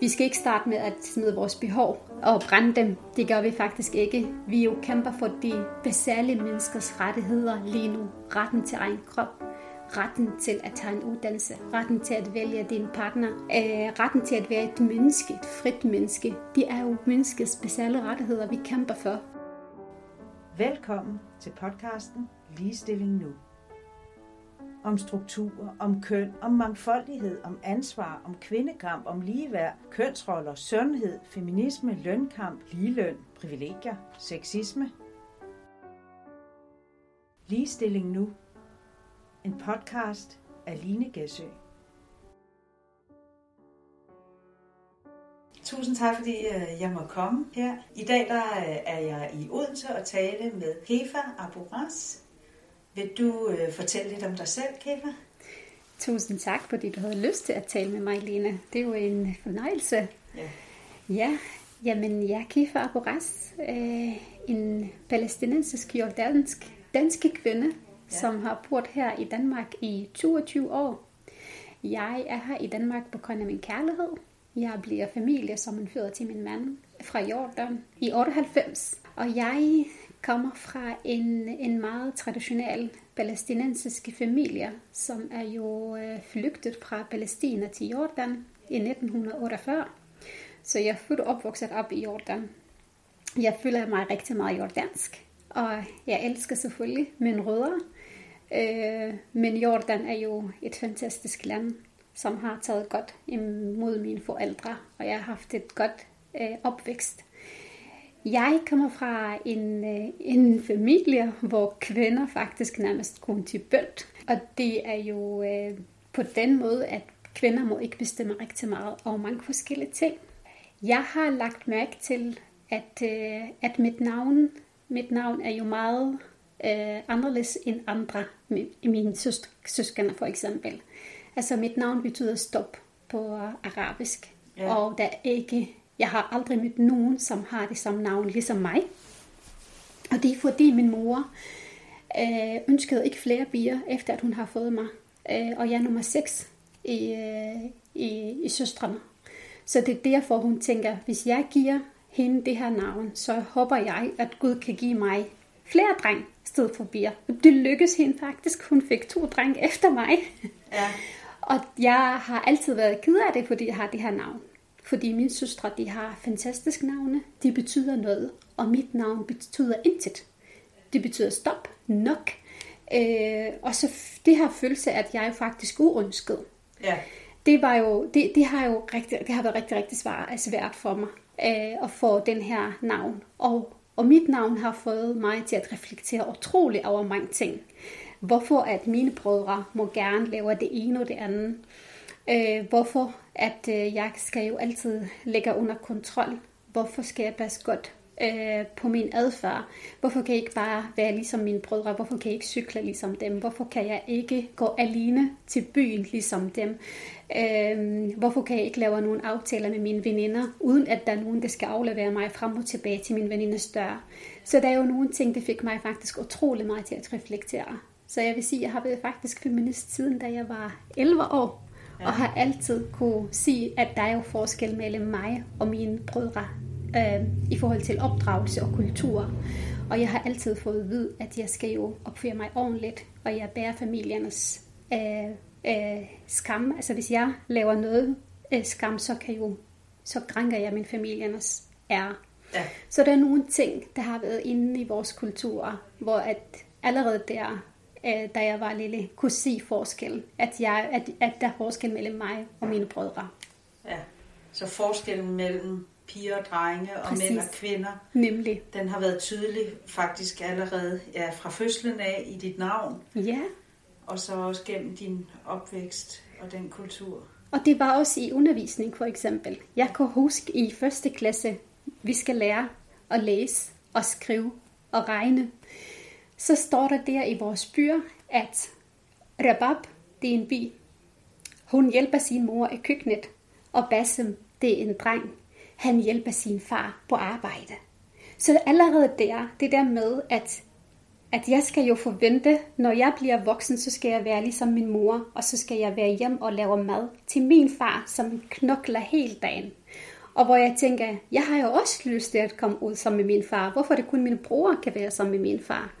Vi skal ikke starte med at smide vores behov og brænde dem. Det gør vi faktisk ikke. Vi jo kæmper for de basale menneskers rettigheder lige nu. Retten til egen krop, retten til at tage en uddannelse, retten til at vælge din partner, øh, retten til at være et menneske, et frit menneske. Det er jo menneskets basale rettigheder, vi kæmper for. Velkommen til podcasten Ligestilling Nu. Om strukturer, om køn, om mangfoldighed, om ansvar, om kvindekamp, om ligeværd, kønsroller, sundhed, feminisme, lønkamp, ligeløn, privilegier, sexisme. Ligestilling Nu. En podcast af Line Gæsø. Tusind tak, fordi øh, jeg må komme her. I dag der øh, er jeg i Odense og tale med Hefa Aburas. Vil du øh, fortælle lidt om dig selv, Kefa? Tusind tak, fordi du havde lyst til at tale med mig, Lene. Det er jo en fornøjelse. Ja. Ja, jamen jeg er Kifa Aburas, øh, en palæstinensisk jordansk danske kvinde, ja. som har boet her i Danmark i 22 år. Jeg er her i Danmark på grund af min kærlighed. Jeg bliver familie som en til min mand fra Jordan i 98. Og jeg kommer fra en, en meget traditionel palæstinensisk familie, som er jo øh, flygtet fra Palæstina til Jordan i 1948. Så jeg er født og opvokset op i Jordan. Jeg føler mig rigtig meget jordansk, og jeg elsker selvfølgelig mine rødder. Øh, men Jordan er jo et fantastisk land, som har taget godt imod mine forældre, og jeg har haft et godt øh, opvækst. Jeg kommer fra en, øh, en familie, hvor kvinder faktisk nærmest kun til bølt. Og det er jo øh, på den måde, at kvinder må ikke bestemme rigtig meget over mange forskellige ting. Jeg har lagt mærke til, at, øh, at mit navn, mit navn er jo meget øh, anderledes end andre, mine søs- søskende for eksempel. Altså mit navn betyder stop på arabisk, ja. og der er ikke jeg har aldrig mødt nogen, som har det samme navn ligesom mig. Og det er fordi min mor øh, ønskede ikke flere bier, efter at hun har fået mig. Øh, og jeg er nummer 6 i, øh, i, i søstrene. Så det er derfor, hun tænker, hvis jeg giver hende det her navn, så håber jeg, at Gud kan give mig flere dreng stedet for bier. Det lykkedes hende faktisk. Hun fik to dreng efter mig. Ja. og jeg har altid været ked af det, fordi jeg har det her navn. Fordi mine søstre, de har fantastiske navne. De betyder noget. Og mit navn betyder intet. Det betyder stop, nok. Øh, og så det her følelse, at jeg er faktisk uønsket. Ja. Det, var jo, det, det, har jo rigtig, det har været rigtig, rigtig svært, svært for mig øh, at få den her navn. Og, og mit navn har fået mig til at reflektere utroligt over mange ting. Hvorfor at mine brødre må gerne lave det ene og det andet. Øh, hvorfor at øh, jeg skal jo altid lægge under kontrol. Hvorfor skal jeg passe godt øh, på min adfærd? Hvorfor kan jeg ikke bare være ligesom mine brødre? Hvorfor kan jeg ikke cykle ligesom dem? Hvorfor kan jeg ikke gå alene til byen ligesom dem? Øh, hvorfor kan jeg ikke lave nogle aftaler med mine veninder, uden at der er nogen, der skal aflevere mig frem og tilbage til min veninders dør? Så der er jo nogle ting, der fik mig faktisk utrolig meget til at reflektere. Så jeg vil sige, at jeg har været faktisk feminist siden, da jeg var 11 år og har altid kunne sige, at der er jo forskel mellem mig og mine brødre øh, i forhold til opdragelse og kultur. Og jeg har altid fået at vide, at jeg skal jo opføre mig ordentligt, og jeg bærer familiernes øh, øh, skam. Altså hvis jeg laver noget øh, skam, så kan jo så krænker jeg min familiernes ære. Ja. Så der er nogle ting, der har været inde i vores kultur, hvor at allerede der øh, da jeg var lille, kunne se forskel. At, jeg, at, at der er forskel mellem mig og mine brødre. Ja, så forskellen mellem piger og drenge og Præcis. mænd og kvinder. Nemlig. Den har været tydelig faktisk allerede ja, fra fødslen af i dit navn. Ja. Og så også gennem din opvækst og den kultur. Og det var også i undervisning for eksempel. Jeg kan huske i første klasse, vi skal lære at læse og skrive og regne så står der der i vores byer, at Rabab, det er en bi. Hun hjælper sin mor i køkkenet, og Bassem, det er en dreng. Han hjælper sin far på arbejde. Så allerede der, det der med, at, at jeg skal jo forvente, når jeg bliver voksen, så skal jeg være ligesom min mor, og så skal jeg være hjem og lave mad til min far, som knokler hele dagen. Og hvor jeg tænker, jeg har jo også lyst til at komme ud sammen med min far. Hvorfor er det kun min bror kan være sammen med min far?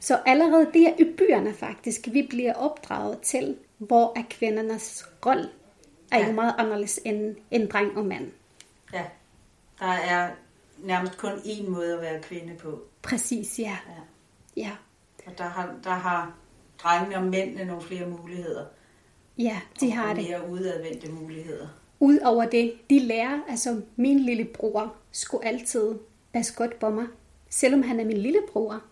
Så allerede det er i byerne faktisk, vi bliver opdraget til, hvor er kvindernes rolle er ja. jo meget anderledes end, end dreng og mand. Ja, der er nærmest kun én måde at være kvinde på. Præcis, ja. Ja. Ja, Og der har, der har drengene og mændene nogle flere muligheder. ja de og har det. mere udadvendte muligheder. Udover det, de lærer, altså min lillebror skulle altid passe godt på mig, selvom han er min lillebror.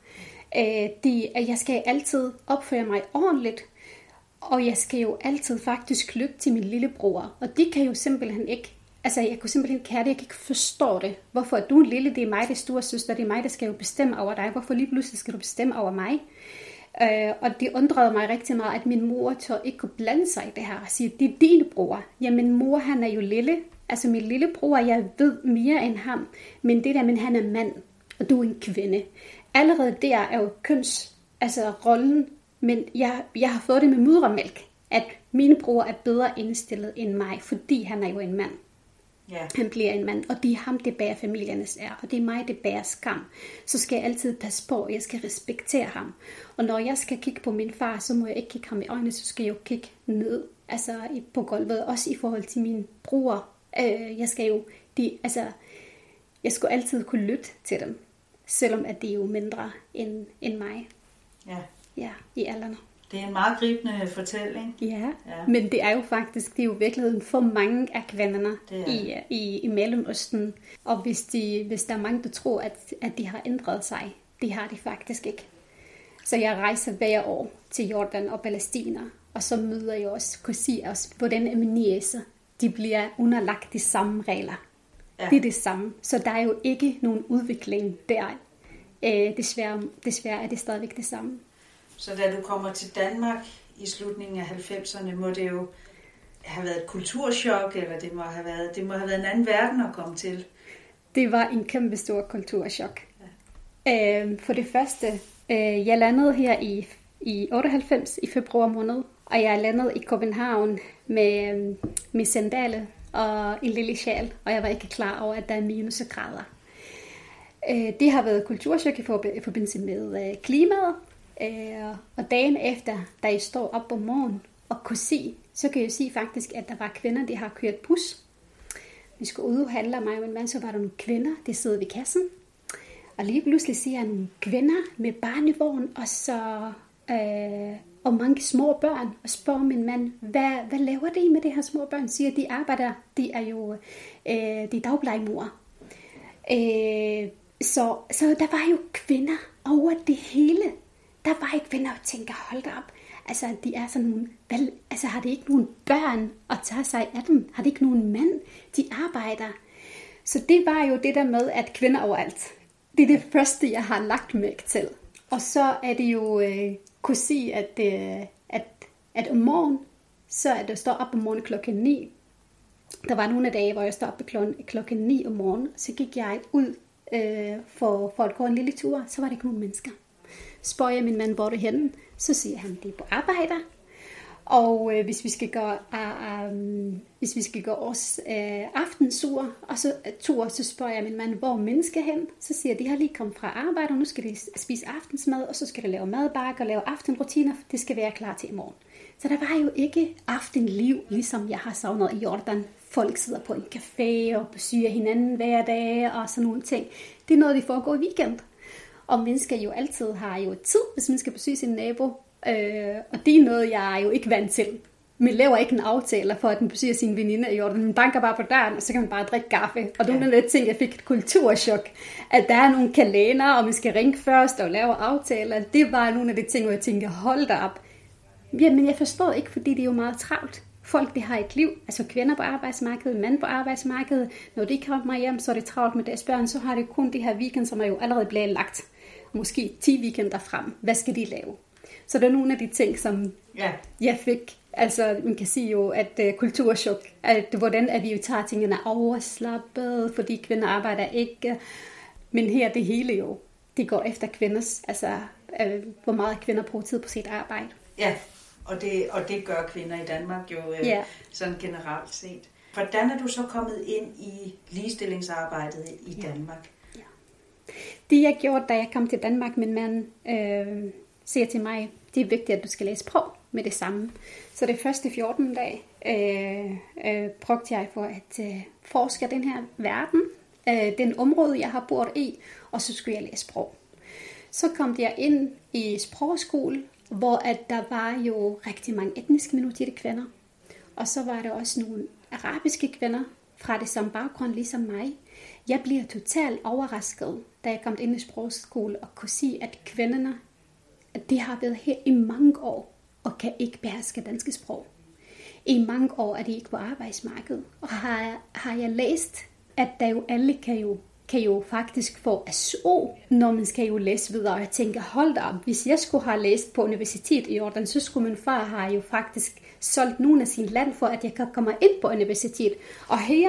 Øh, de, at jeg skal altid opføre mig ordentligt, og jeg skal jo altid faktisk lytte til min lillebror. Og de kan jo simpelthen ikke, altså jeg kunne simpelthen ikke det, jeg kan ikke forstå det. Hvorfor er du en lille, det er mig, det er store søster, det er mig, der skal jo bestemme over dig. Hvorfor lige pludselig skal du bestemme over mig? Øh, og det undrede mig rigtig meget, at min mor tør ikke kunne blande sig i det her og sige, det er din bror. Jamen mor, han er jo lille. Altså min lillebror, jeg ved mere end ham. Men det der, men han er mand, og du er en kvinde. Allerede der er jo køns, altså rollen, men jeg, jeg har fået det med mudremælk, at min bror er bedre indstillet end mig, fordi han er jo en mand. Ja, Han bliver en mand, og det er ham, det bærer familiernes er, og det er mig, det bærer skam. Så skal jeg altid passe på, og jeg skal respektere ham. Og når jeg skal kigge på min far, så må jeg ikke kigge ham i øjnene, så skal jeg jo kigge ned, altså på gulvet, også i forhold til min bror. Øh, jeg skal jo, de, altså, jeg skulle altid kunne lytte til dem, selvom at de er jo mindre end, end mig, ja. ja, i alderen. Det er en meget gribende fortælling. Ja, Ja. men det er jo faktisk, det er jo virkeligheden for mange af kvinderne Det er i, i, i Mellemøsten. Og hvis, de, hvis der er mange, der tror, at, at de har ændret sig, det har de faktisk ikke. Så jeg rejser hver år til Jordan og Palæstina, og så møder jeg også, kunne sige også, hvordan jæser, de bliver underlagt de samme regler. Ja. Det er det samme. Så der er jo ikke nogen udvikling der. Øh, desværre, desværre er det stadigvæk det samme. Så da du kommer til Danmark i slutningen af 90'erne, må det jo have været et kulturschok, eller det må have været, det må have været en anden verden at komme til. Det var en kæmpe stor kulturschok. Ja. Øh, for det første, øh, jeg landede her i, i 98 i februar måned, og jeg landede i København med, øh, med sandale og en lille sjal, og jeg var ikke klar over, at der er minusgrader. Øh, det har været kulturchok i forbindelse med øh, klimaet, øh, og dagen efter, da jeg står op om morgenen og kunne se, så kan jeg se faktisk, at der var kvinder, der har kørt bus, vi skulle ud og handle, mig og min mand, så var der nogle kvinder, der sidder ved kassen. Og lige pludselig ser jeg nogle kvinder med barnevogn, og så øh, og mange små børn, og spørger min mand, hvad, hvad laver de med de her små børn? Siger, de arbejder, de er jo øh, de er dagplejemor. Øh, så, så der var jo kvinder over det hele. Der var ikke kvinder, og tænker, hold da op. Altså, de er sådan nogle, vel, altså har de ikke nogen børn at tage sig af dem? Har de ikke nogen mænd? De arbejder. Så det var jo det der med, at kvinder overalt. Det er det første, jeg har lagt mærke til. Og så er det jo øh, kunne sige, at, øh, at, at om morgen, så at jeg står op om morgenen klokken 9. Der var nogle dage, hvor jeg stod op klokken, klokken 9 om morgenen. Så gik jeg ud øh, for, for at gå en lille tur. Så var der ikke nogen mennesker. Spørger jeg min mand, hvor du henne? Så siger han, det er på arbejde. Og øh, hvis vi skal gå, uh, um, hvis vi skal gå os øh, aftensur, og så øh, uh, tur, så spørger jeg min mand, hvor mennesker hen? Så siger jeg, de har lige kommet fra arbejde, og nu skal de spise aftensmad, og så skal de lave madbakke og lave aftenrutiner, for det skal være klar til i morgen. Så der var jo ikke aftenliv, ligesom jeg har savnet i Jordan. Folk sidder på en café og besøger hinanden hver dag og sådan nogle ting. Det er noget, vi foregår i weekend. Og mennesker jo altid har jo tid, hvis man skal besøge sin nabo. Øh, og det er noget, jeg er jo ikke vant til. Man laver ikke en aftale for, at man besøger sin veninde i Jordan. Man banker bare på døren, og så kan man bare drikke kaffe. Og det var nogle af de ting, jeg fik et kulturschok. At der er nogle kalender, og man skal ringe først og lave aftaler. Det var nogle af de ting, hvor jeg tænker, hold da op. Jamen, jeg forstår ikke, fordi det er jo meget travlt. Folk, de har et liv, altså kvinder på arbejdsmarkedet, mænd på arbejdsmarkedet. Når de kommer hjem, så er det travlt med deres børn, så har det kun de her weekend, som er jo allerede blevet lagt. Måske 10 weekender frem. Hvad skal de lave? Så der er nogle af de ting, som Ja, jeg fik. Altså, man kan sige jo, at uh, kulturschok, at hvordan at vi jo tager tingene overslappet, fordi kvinder arbejder ikke. Men her det hele jo, det går efter kvinders altså, øh, hvor meget kvinder bruger tid på sit arbejde. Ja, og det, og det gør kvinder i Danmark jo øh, Ja. sådan generelt set. Hvordan er du så kommet ind i ligestillingsarbejdet i Ja. Danmark? Det jeg gjorde, da jeg kom til Danmark, min mand øh, siger til mig, det er vigtigt, at du skal læse sprog med det samme. Så det første 14 dage øh, øh, brugte jeg for at øh, forske den her verden, øh, den område, jeg har boet i, og så skulle jeg læse sprog. Så kom jeg ind i sprogskole, hvor at der var jo rigtig mange etniske minoriteter kvinder. Og så var der også nogle arabiske kvinder fra det samme baggrund, ligesom mig. Jeg bliver totalt overrasket, da jeg kom ind i sprogskole og kunne se, at kvinderne, at de har været her i mange år og kan ikke beherske danske sprog. I mange år er de ikke på arbejdsmarkedet. Og har, har jeg læst, at der jo alle kan jo, kan jo faktisk få SO, når man skal jo læse videre. Og jeg tænker, hold da op, hvis jeg skulle have læst på universitet i Jordan, så skulle min far have jo faktisk solgt nogle af sin land for, at jeg kan komme ind på universitet. Og her,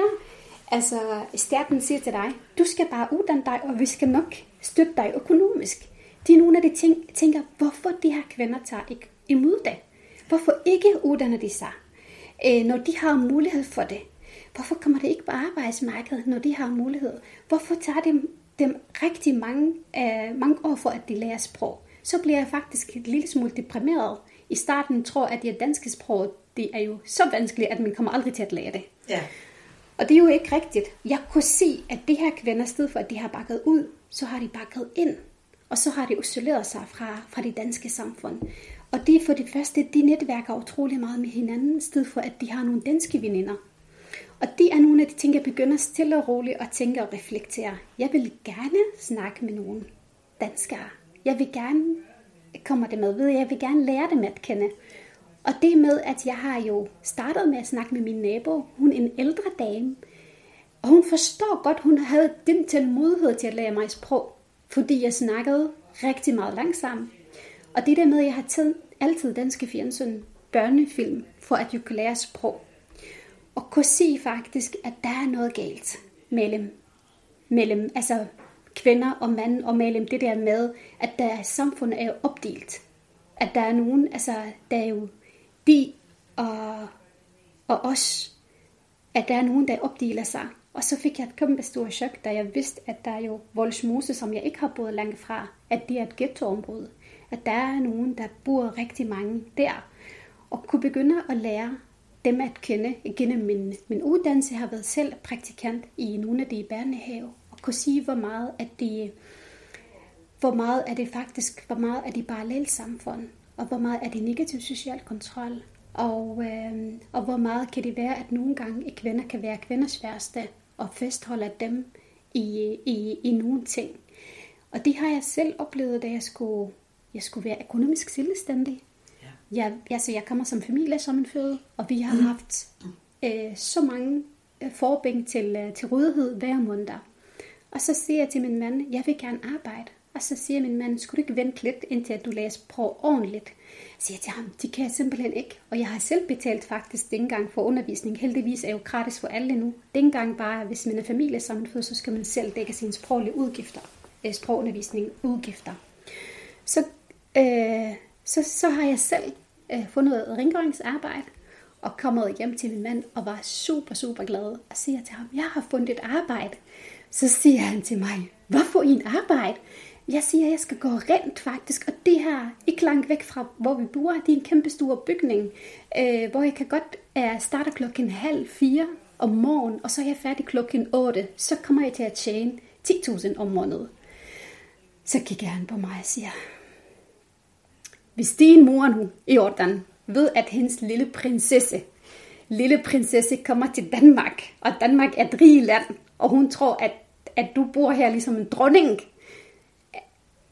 altså, staten siger til dig, du skal bare uddanne dig, og vi skal nok støtte dig økonomisk. Det er nogle af de ting, tænker, hvorfor de her kvinder tager ikke imod det? Hvorfor ikke uddanner de sig? øh, når de har mulighed for det. Hvorfor kommer det ikke på arbejdsmarkedet, når de har mulighed? Hvorfor tager det dem rigtig mange, øh, mange år for, at de lærer sprog? Så bliver jeg faktisk en lille smule deprimeret. I starten tror jeg, at det danske sprog, det er jo så vanskeligt, at man kommer aldrig til at lære det. Ja, Og det er jo ikke rigtigt. Jeg kunne se, at de her kvinder, i stedet for at de har bakket ud, så har de bakket ind. Og så har de isoleret sig fra, fra det danske samfund. Og det er for det første, de netværker utrolig meget med hinanden, i stedet for at de har nogle danske veninder. Og det er nogle af de ting, jeg begynder stille og roligt at tænke og reflektere. Jeg vil gerne snakke med nogle danskere. Jeg vil gerne, kommer det med ved, jeg vil gerne lære dem at kende. Og det med, at jeg har jo startet med at snakke med min nabo. Hun er en ældre dame. Og hun forstår godt, hun havde den tålmodighed til at lære mig sprog. Fordi jeg snakkede rigtig meget langsomt. Og det der med, at jeg har taget altid danske fjernsyn, børnefilm, for at jeg kunne lære sprog. Og kunne se faktisk, at der er noget galt mellem, mellem altså kvinder og mænd, og mellem det der med, at der samfundet er jo opdelt. At der er nogen, altså der er jo de og, og os, at der er nogen, der opdeler sig. Og så fik jeg et kæmpe stort chok, da jeg vidste, at der er jo Voldsmose, som jeg ikke har boet langt fra, at det er et ghettoområde. At der er nogen, der bor rigtig mange der. Og kunne begynde at lære dem at kende gennem min, min uddannelse. Jeg har været selv praktikant i nogle af de børnehave, og kunne sige, hvor meget at det hvor meget er det faktisk, hvor meget er det parallelt samfund, og hvor meget er det negativ social kontrol, og, øh, og hvor meget kan det være, at nogle gange kvinder kan være kvinders værste, og fastholde dem i, i, i nogle ting. Og det har jeg selv oplevet, da jeg skulle, jeg skulle være økonomisk selvstændig. ja, Jeg, altså, jeg kommer som familie som en føde, og vi har haft øh, så mange øh, forbing til, øh, til rådighed hver måned. Og så siger jeg til min mand, jeg vil gerne arbejde. Og så siger min mand, skulle du ikke vente lidt, indtil at du læser på ordentligt? Så siger jeg til ham, det kan jeg simpelthen ikke. Og jeg har selv betalt faktisk dengang for undervisning. Heldigvis er jo gratis for alle nu. Dengang bare, hvis man er familiesammenfød, så skal man selv dække sine sproglige udgifter. Øh, sprogundervisning udgifter. Så, øh, så, så har jeg selv øh, fundet noget rengøringsarbejde og kommet hjem til min mand og var super, super glad og siger til ham, jeg har fundet et arbejde. Så siger han til mig, hvorfor i en arbejde? Jeg siger, jeg skal gå rent faktisk, og det her ikke langt væk fra, hvor vi bor. Det er en kæmpe stor bygning, øh, hvor jeg kan godt øh, starte klokken halv fire om morgenen, og så er jeg færdig klokken 8. Så kommer jeg til at tjene 10.000 om måneden. Så kigger han på mig og siger, hvis din mor nu i Jordan ved, at hendes lille prinsesse, lille prinsesse kommer til Danmark, og Danmark er et rigt land, og hun tror, at, at du bor her ligesom en dronning,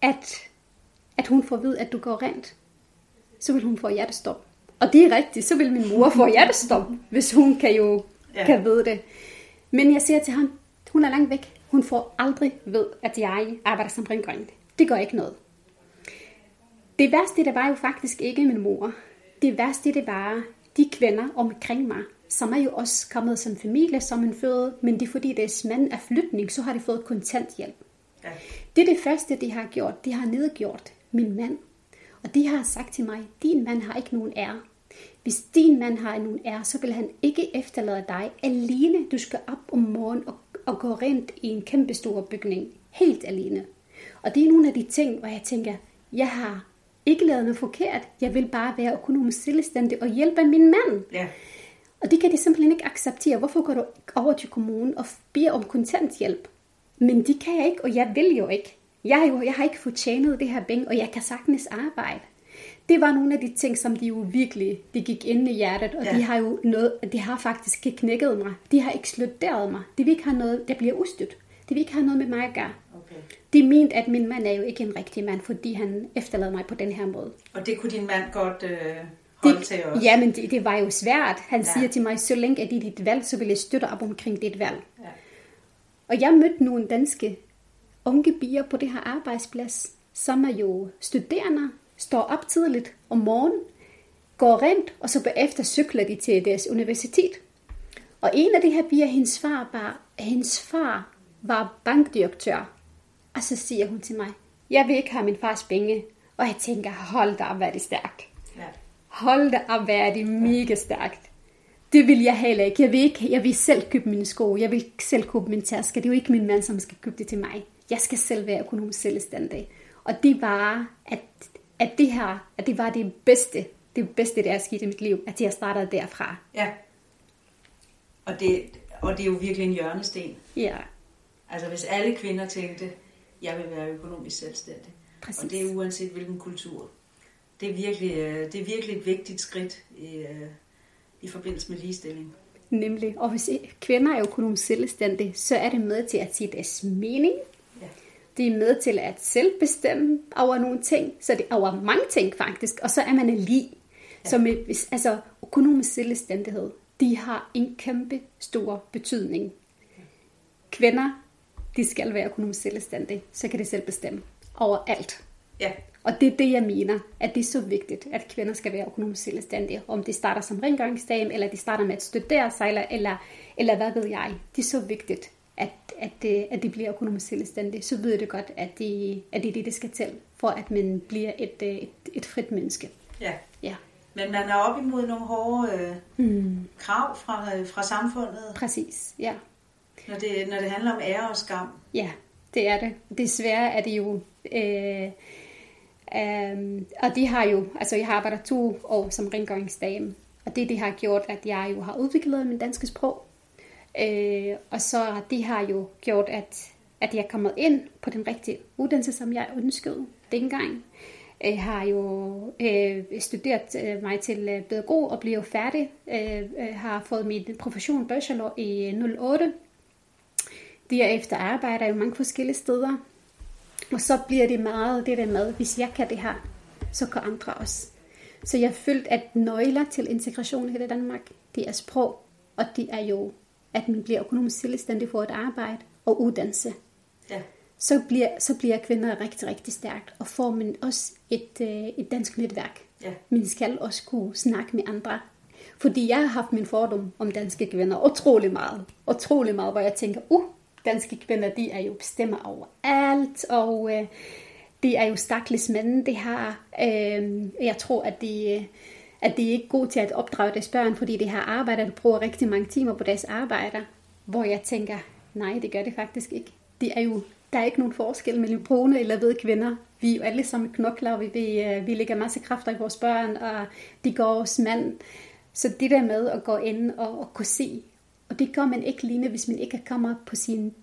at, at hun får ved, at du går rent, så vil hun få hjertestop. Og det er rigtigt, så vil min mor få hjertestop, hvis hun kan jo ja. kan vide det. Men jeg siger til ham, hun er langt væk. Hun får aldrig ved, at jeg arbejder som rengøring. Det gør ikke noget. Det værste, det var jo faktisk ikke min mor. Det værste, det var de kvinder omkring mig, som er jo også kommet som familie, som en føde, men det er fordi deres mand er flytning, så har de fået kontanthjælp. ja, Det er det første, de har gjort. De har nedgjort min mand. Og de har sagt til mig, din mand har ikke nogen ære. Hvis din mand har nogen ære, så vil han ikke efterlade dig alene. Du skal op om morgenen og, og gå rent i en kæmpe stor bygning. Helt alene. Og det er nogle af de ting, hvor jeg tænker, jeg har ikke lavet noget forkert. Jeg vil bare være økonomisk selvstændig og hjælpe min mand. Ja. Og det kan de simpelthen ikke acceptere. Hvorfor går du over til kommunen og beder om kontanthjælp? Men de kan jeg ikke, og jeg vil jo ikke. Jeg, har jo, jeg har ikke fortjent det her penge, og jeg kan sagtens arbejde. Det var nogle af de ting, som de jo virkelig, de gik ind i hjertet, og ja. de har jo noget, de har faktisk knækket mig. De har ekskluderet mig. De vil ikke have noget, der bliver ustødt. De vil ikke have noget med mig at gøre. Okay. De mente, at min mand er jo ikke en rigtig mand, fordi han efterlader mig på den her måde. Og det kunne din mand godt øh, holde det, til? Ja, men det, det var jo svært. Han ja. siger til mig, så længe er det dit valg, så vil jeg støtte op omkring dit valg. Ja. Og jeg mødte nogle danske unge bier på det her arbejdsplads, som er jo studerende, står op tidligt om morgenen, går rent, og så bagefter cykler de til deres universitet. Og en af de her bier, hendes far var, hendes far var bankdirektør. Og så siger hun til mig, jeg vil ikke have min fars penge. Og jeg tænker, hold da op, hvad det stærkt. Hold da op, hvad er det mega stærkt. Det vil jeg heller ikke. Jeg vil, ikke. jeg vil selv købe mine sko. Jeg vil selv købe min taske. Det er jo ikke min mand, som skal købe det til mig. Jeg skal selv være økonomisk selvstændig. Og det var, at, at det her, at det var det bedste, det bedste, der er sket i mit liv, at jeg startede derfra. Ja. Og det, og det er jo virkelig en hjørnesten. Ja. Altså hvis alle kvinder tænkte, jeg vil være økonomisk selvstændig. Præcis. Og det er uanset hvilken kultur. Det er virkelig, øh, det er virkelig et vigtigt skridt i, øh, i forbindelse med ligestilling. Nemlig. Og hvis kvinder er økonomisk selvstændige, så er det med til at sige deres mening. Ja. Det er med til at selv bestemme over nogle ting. Så det er over mange ting faktisk. Og så er man lige. Ja. Så med, altså, økonomisk selvstændighed, de har en kæmpe stor betydning. Kvinder de skal være økonomisk selvstændige, så kan de selv bestemme over alt. Ja. Og det er det, jeg mener, at det er så vigtigt, at kvinder skal være økonomisk selvstændige. Om de starter som rengøringsdame, eller de starter med at studere sig, eller, eller, eller hvad ved jeg. Det er så vigtigt, at, at, at de bliver økonomisk selvstændige. Så ved det godt, at, de, at det er det, det skal til, for at man bliver et, et, et frit menneske. Ja. ja. Men man er op imod nogle hårde øh, mm. krav fra, øh, fra samfundet. Præcis, ja. Når det, når det handler om ære og skam? Ja, det er det. Desværre er det jo... Øh, øh, og de har jo... Altså, jeg har arbejdet to år som rengøringsdame. Og det, det har gjort, at jeg jo har udviklet min danske sprog. Øh, og så det har jo gjort, at, at jeg er kommet ind på den rigtige uddannelse, som jeg ønskede dengang. Jeg har jo øh, studeret øh, mig til øh, pædagog og blev færdig. Øh, øh, har fået min profession bachelor i øh, 08 Derefter arbejder jeg jo mange forskellige steder. Og så bliver det meget det der med, hvis jeg kan det her, så kan andre også. Så jeg følte, at nøgler til integration i Danmark, det er sprog, og det er jo, at man bliver økonomisk selvstændig for et arbejde og uddannelse. Ja. Så, bliver, så bliver kvinder rigtig, rigtig stærkt, og får man også et, øh, et dansk netværk. Ja. Man skal også kunne snakke med andre. Fordi jeg har haft min fordom om danske kvinder utrolig meget. Utrolig meget, hvor jeg tænker, uh, danske kvinder, de er jo bestemmer over alt, og øh, de er jo stakkels mænd, de har. Øh, jeg tror, at de, at de er ikke gode til at opdrage deres børn, fordi de har arbejde, og bruger rigtig mange timer på deres arbejder, hvor jeg tænker, nej, det gør det faktisk ikke. Det er jo, der er ikke nogen forskel mellem brune eller hvide kvinder. Vi er jo alle sammen knokler, og vi, vi, øh, vi lægger masse kræfter i vores børn, og de går os mand. Så det der med at gå ind og, og kunne se, og det gør man ikke lige, hvis man ikke kommer på sin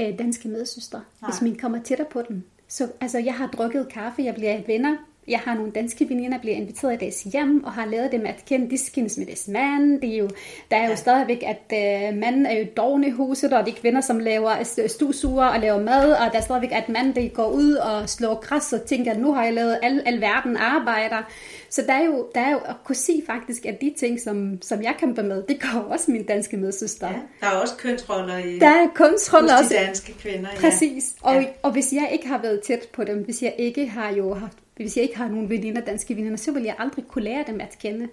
øh, danske medsøstre. Nej. Hvis man kommer tættere på dem. Så altså, jeg har drukket kaffe, jeg bliver venner. Jeg har nogle danske veninder, der bliver inviteret i deres hjem, og har lavet dem at kende, de skændes med deres mand. Det er jo, der er jo ja. stadigvæk, at øh, manden er jo doven i huset, og de kvinder, som laver stusuger og laver mad, og der er stadigvæk, at manden der går ud og slår græs og tænker, nu har jeg lavet al, al verden arbejder. Så der er jo, der er jo at kunne se faktisk, at de ting, som, som jeg kæmper med, det går også min danske medsøster. Ja, der er også kønsroller i der er kønsroller hos de danske kvinder. Præcis. Ja. Og, ja. og hvis jeg ikke har været tæt på dem, hvis jeg ikke har jo haft, hvis jeg ikke har nogen veninder, danske veninder, så vil jeg aldrig kunne lære dem at kende.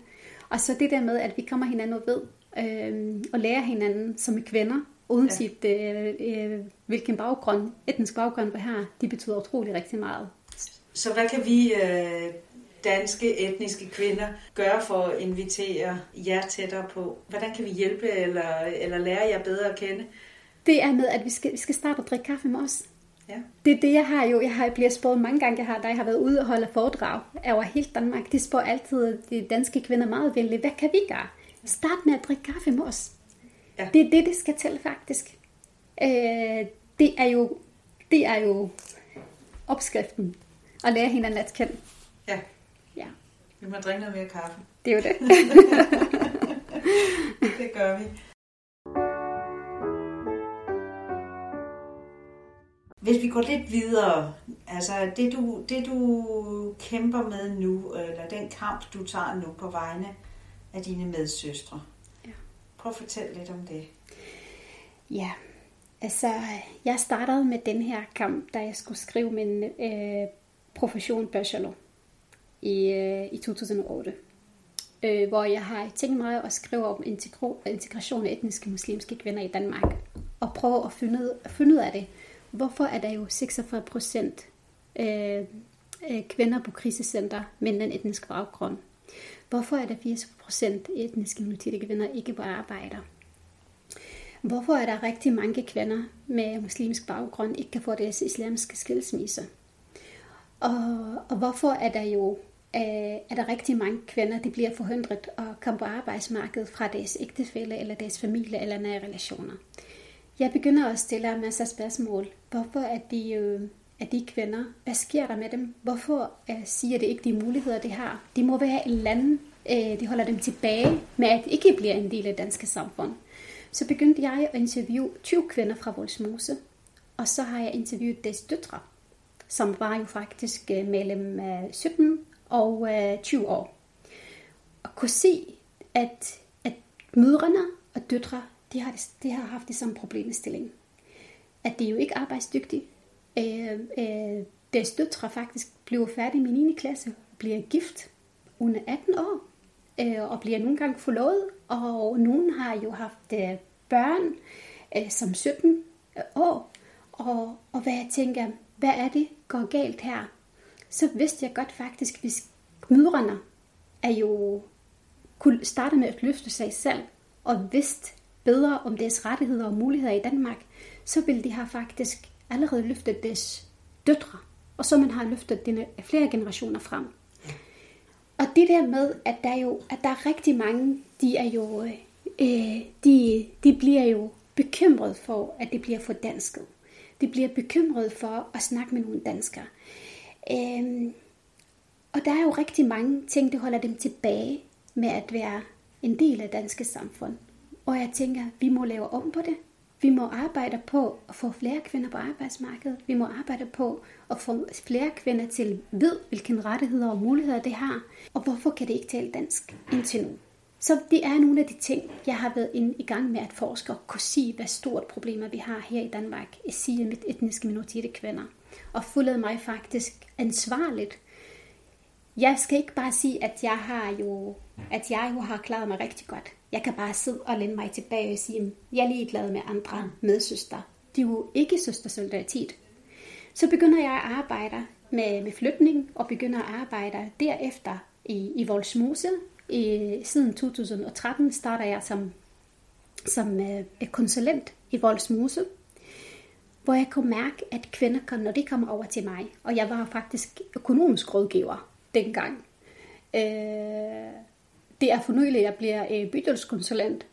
Og så det der med, at vi kommer hinanden ved, øh, og lærer hinanden som kvinder, uanset ja. øh, øh, hvilken baggrund, etnisk baggrund vi har, det betyder utrolig rigtig meget. Så hvad kan vi øh, danske etniske kvinder gøre for at invitere jer tættere på? Hvordan kan vi hjælpe eller, eller lære jer bedre at kende? Det er med, at vi skal, vi skal starte at drikke kaffe med os. Ja. Det er det, jeg har jo. Jeg har blevet spurgt mange gange, jeg har, da jeg har været ude og holde foredrag over hele Danmark. De spørger altid de danske kvinder meget venligt, hvad kan vi gøre? Start med at drikke kaffe med os. Ja. Det er det, det skal til faktisk. Øh, det er jo det er jo opskriften at lære hinanden at kende. Ja. Ja, Vi må drikke noget mere kaffe. det er jo det. Det gør vi. Hvis vi går lidt videre, altså det du, det du kæmper med nu, eller den kamp du tager nu på vegne af dine medsøstre. Ja. Prøv at fortælle lidt om det. Ja, altså jeg startede med den her kamp, da jeg skulle skrive min øh, profession bachelor i, øh, i 2008. Øh, hvor jeg har tænkt mig at skrive om integration af etniske muslimske kvinder i Danmark. Og prøve at finde, finde ud af det. Hvorfor er der jo 46 procent øh, øh, kvinder på krisecenter med en etnisk baggrund? Hvorfor er der 80 procent etniske minoritetskvinder ikke på arbejde? Hvorfor er der rigtig mange kvinder med muslimsk baggrund ikke kan få deres islamiske skilsmisse? Og, og hvorfor er der jo øh, er der rigtig mange kvinder, der bliver forhindret at komme på arbejdsmarkedet fra deres ægtefælle eller deres familie eller nære relationer? Jeg begynder at stille en masse spørgsmål. Hvorfor er de, øh, er de kvinder? Hvad sker der med dem? Hvorfor øh, siger det ikke de muligheder, de har? De må være et land, øh, de holder dem tilbage med at ikke bliver en del af det danske samfund. Så begyndte jeg at interviewe 20 kvinder fra Volsmose, og så har jeg interviewet deres døtre, som var jo faktisk øh, mellem øh, 17 og øh, 20 år. Og kunne se, at, at mødrene og døtre, de har, de har haft det som problemstilling. At de jo ikke er arbejdsdygtige. Øh, øh, deres døtre faktisk bliver færdige med 9. klasse, bliver gift under 18 år, øh, og bliver nogle gange forlovet, og nogen har jo haft øh, børn øh, som 17 øh, år, og, og hvad jeg tænker, hvad er det går galt her? Så vidste jeg godt faktisk, hvis mødrene er jo kunne starte med at løfte sig selv, og vidste bedre om deres rettigheder og muligheder i Danmark, så ville de have faktisk allerede løftet deres døtre, og så man har løftet dine flere generationer frem. Og det der med, at der jo at der er rigtig mange, de er jo, øh, de, de bliver jo bekymret for, at det bliver for dansket. De bliver bekymret for at snakke med nogle danskere. Øh, og der er jo rigtig mange ting, der holder dem tilbage med at være en del af danske samfund. Og jeg tænker, vi må lave om på det. Vi må arbejde på at få flere kvinder på arbejdsmarkedet. Vi må arbejde på at få flere kvinder til ved, hvilke rettigheder og muligheder det har. Og hvorfor kan det ikke tale dansk indtil nu? Så det er nogle af de ting, jeg har været inde i gang med at forske og kunne sige, hvad stort problemer vi har her i Danmark, at sige med etniske minoriteter kvinder. Og følget mig faktisk ansvarligt. Jeg skal ikke bare sige, at jeg har jo, at jeg jo har klaret mig rigtig godt. Jeg kan bare sidde og læne mig tilbage og sige, at jeg er ligeglad med andre medsøster. Det er jo ikke søstersolidaritet. Så begynder jeg at arbejde med, med flytning, og begynder at arbejde derefter i, i Voldsmose. I, siden 2013 starter jeg som, som øh, konsulent i Voldsmose, hvor jeg kunne mærke, at kvinder, kom, når de kommer over til mig, og jeg var faktisk økonomisk rådgiver dengang. Øh, det er for nylig, jeg bliver øh, bydelskonsulent.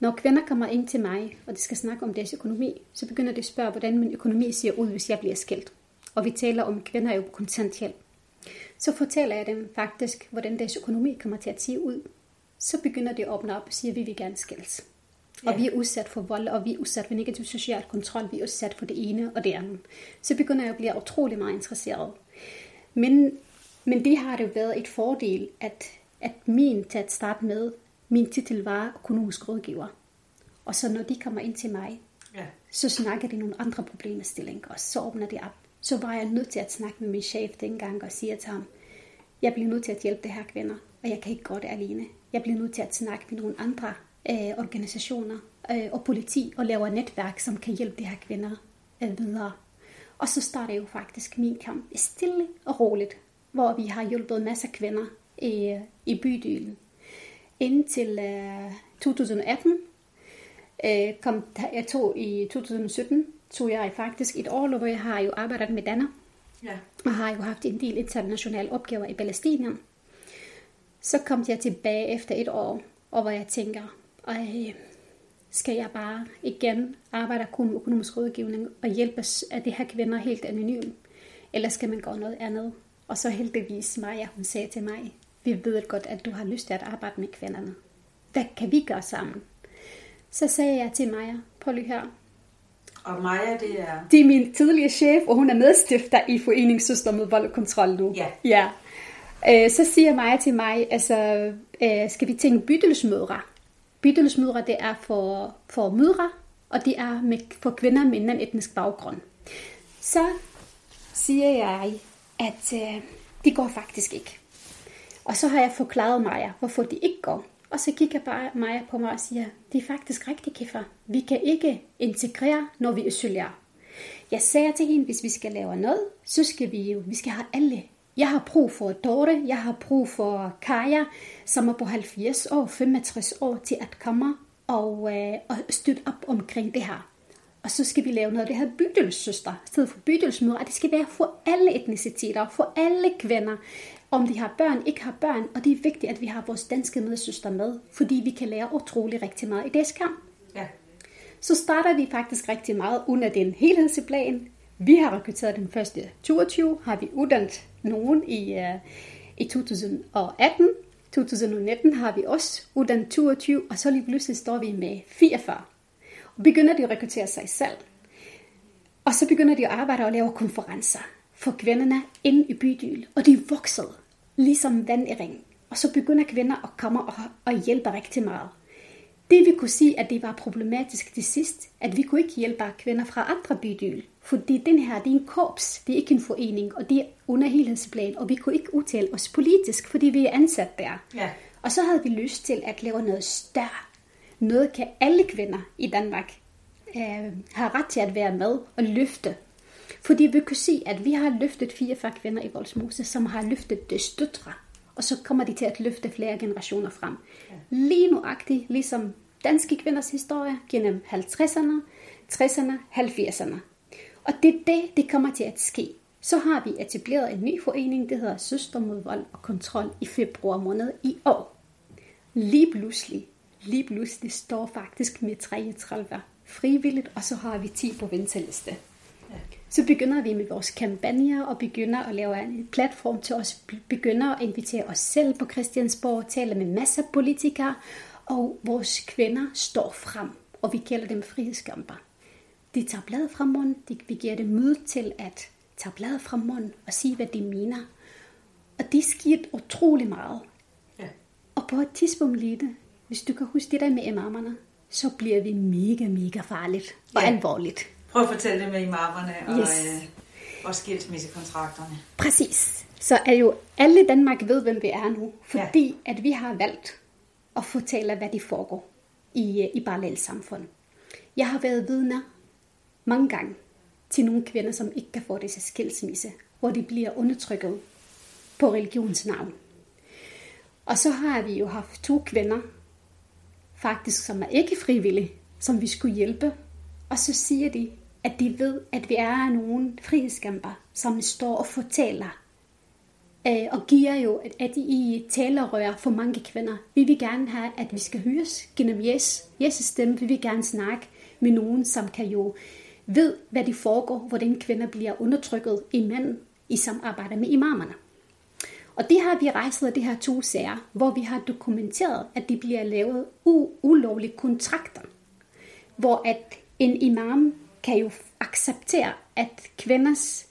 Når kvinder kommer ind til mig, og de skal snakke om deres økonomi, så begynder de at spørge, hvordan min økonomi ser ud, hvis jeg bliver skilt. Og vi taler om, at kvinder er jo kontanthjælp. Så fortæller jeg dem faktisk, hvordan deres økonomi kommer til at se ud. Så begynder de at åbne op og sige, at vi vil gerne skilles. Og Ja. vi er udsat for vold, og vi er udsat for negativ social kontrol, vi er udsat for det ene og det andet. Så begynder jeg at blive utrolig meget interesseret. Men, men det har det jo været et fordel, at, at min til at starte med, min titel var økonomisk rådgiver. Og så når de kommer ind til mig, Ja. så snakker de nogle andre problemstillinger, og så åbner de op. Så var jeg nødt til at snakke med min chef dengang og sige til ham, jeg bliver nødt til at hjælpe det her kvinder, og jeg kan ikke gøre det alene. Jeg bliver nødt til at snakke med nogle andre øh, organisationer øh, og politi og lave et netværk, som kan hjælpe de her kvinder øh, videre. Og så starter jo faktisk min kamp stille og roligt, hvor vi har hjulpet masser af kvinder i, i bydelen. Indtil uh, 2018 uh, kom jeg tog i 2017 tog jeg faktisk et år, hvor jeg har jo arbejdet med Danner. Ja. Og har jo haft en del internationale opgaver i Palæstina. Så kom jeg tilbage efter et år, og hvor jeg tænker, ej, skal jeg bare igen arbejde kun med økonomisk rådgivning og hjælpe af de her kvinder helt anonymt? Eller skal man gøre noget andet? Og så heldigvis Maja, hun sagde til mig, vi ved godt, at du har lyst til at arbejde med kvinderne. Hvad kan vi gøre sammen? Så sagde jeg til Maja, prøv lige her. Og Maja, det er? Det er min tidligere chef, og hun er medstifter i Foreningssøster mod vold og kontrol nu. Ja. ja. Øh, så siger Maja til mig, altså, øh, skal vi tænke bydelsmødre? Bydelsmødre, det er for, for mødre, og det er med, for kvinder med en etnisk baggrund. Så siger jeg, at øh, det går faktisk ikke. Og så har jeg forklaret Maja, hvorfor det ikke går. Og så kigger bare Maja på mig og siger, det er faktisk rigtigt, Kiffer. Vi kan ikke integrere, når vi isolerer. Jeg sagde til hende, hvis vi skal lave noget, så skal vi jo, vi skal have alle. Jeg har brug for Dorte, jeg har brug for Kaja, som er på 70 år, 65 år, til at komme og, øh, og støtte op omkring det her. Og så skal vi lave noget af det her bydelssøster, i stedet for bydelsmødre. Det skal være for alle etniciteter, for alle kvinder, om de har børn, ikke har børn. Og det er vigtigt, at vi har vores danske medsøster med, fordi vi kan lære utrolig rigtig meget i deres kamp. Ja. Så starter vi faktisk rigtig meget under den helhedsplan. Vi har rekrutteret den første 22, har vi uddannet nogen i, uh, i 2018. 2019 har vi også uddannet 22, og så lige pludselig står vi med 44. Og begynder de at rekruttere sig selv. Og så begynder de at arbejde og lave konferencer for kvinderne ind i bydel. Og de voksede ligesom vand i ring. Og så begynder kvinder at komme og, og hjælpe rigtig meget. Det vi kunne sige, at det var problematisk til sidst, at vi kunne ikke hjælpe kvinder fra andre bydel. Fordi den her, det er en korps, det er ikke en forening, og det er under helhedsplan, og vi kunne ikke udtale os politisk, fordi vi er ansat der. Ja. Og så havde vi lyst til at lave noget større. Noget kan alle kvinder i Danmark øh, have ret til at være med og løfte. Fordi vi kunne se, at vi har løftet 44 kvinder i Voldsmose, som har løftet det støtre. Og så kommer de til at løfte flere generationer frem. Lige nuagtigt, ligesom danske kvinders historie gennem 50'erne, 60'erne, 70'erne. Og det er det, det kommer til at ske. Så har vi etableret en ny forening, det hedder Søster mod vold og kontrol i februar måned i år. Lige pludselig, lige pludselig står faktisk med 33 frivilligt, og så har vi 10 på venteliste. Så begynder vi med vores kampagner og begynder at lave en platform til os, begynder at invitere os selv på Christiansborg, tale med masser af politikere, og vores kvinder står frem, og vi kalder dem frihedskamper. De tager bladet fra munden, de, vi giver dem møde til at tage bladet fra munden og sige, hvad de mener. Og det sker utrolig meget. Ja. Og på et tidspunkt lige det, hvis du kan huske det der med imamerne, så bliver vi mega, mega farligt og ja. alvorligt. Prøv at fortælle det med imamerne og, yes. øh, og skilsmissekontrakterne. Præcis. Så er jo alle i Danmark ved, hvem vi er nu, fordi ja. at vi har valgt at fortælle, hvad de foregår i, øh, i parallelsamfund. Jeg har været vidner mange gange til nogle kvinder, som ikke kan få disse skilsmisse, hvor de bliver undertrykket på religionsnavn. Og så har vi jo haft to kvinder, faktisk som er ikke frivillige, som vi skulle hjælpe. Og så siger de, at de ved, at vi er nogle frihedskæmper, som står og fortæller øh, og giver jo, at de i talerør for mange kvinder. Vi vil gerne have, at vi skal høres gennem yes. Jesus stemme. Vi vil gerne snakke med nogen, som kan jo ved, hvad de foregår, hvordan kvinder bliver undertrykket i mænd i samarbejde med imamerne. Og det har vi rejst af de her to sager, hvor vi har dokumenteret, at de bliver lavet u- ulovlige kontrakter, hvor at en imam kan jo acceptere, at kvinders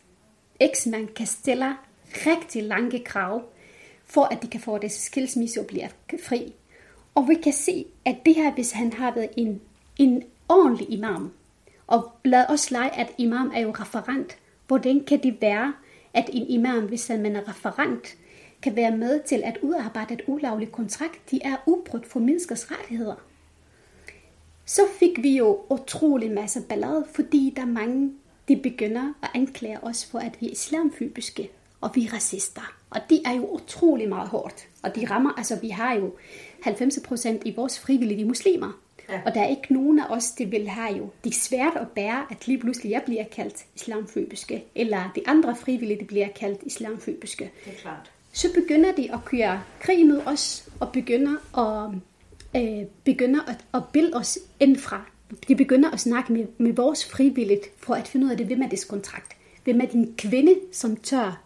eksmand kan stille rigtig lange krav, for at de kan få deres skilsmisse og blive fri. Og vi kan se, at det her, hvis han har været en, en ordentlig imam, og lad os lege, at imam er jo referent. Hvordan kan det være, at en imam, hvis man er referent, kan være med til at udarbejde et ulovligt kontrakt? De er ubrudt for menneskers rettigheder. Så fik vi jo utrolig masse ballade, fordi der er mange de begynder at anklage os for, at vi er islamfybiske, og vi er racister. Og det er jo utrolig meget hårdt. Og de rammer, altså vi har jo 90% i vores frivillige muslimer. Ja. Og der er ikke nogen af os, det vil have jo. Det er svært at bære, at lige pludselig jeg bliver kaldt islamføbiske, eller de andre frivillige bliver kaldt islamføbiske. Det er klart. Så begynder de at køre krig mod os, og begynder at, øh, begynder at, at bilde os indfra. De begynder at snakke med, med vores frivilligt, for at finde ud af det, hvem er det kontrakt. Hvem er din kvinde, som tør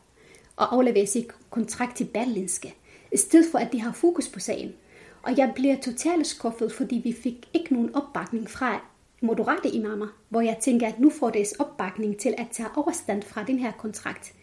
at aflevere sit kontrakt til Berlinske, i stedet for at de har fokus på sagen. Og jeg bliver totalt skuffet, fordi vi fik ikke nogen opbakning fra moderate imamer, hvor jeg tænker, at nu får deres opbakning til at tage overstand fra den her kontrakt.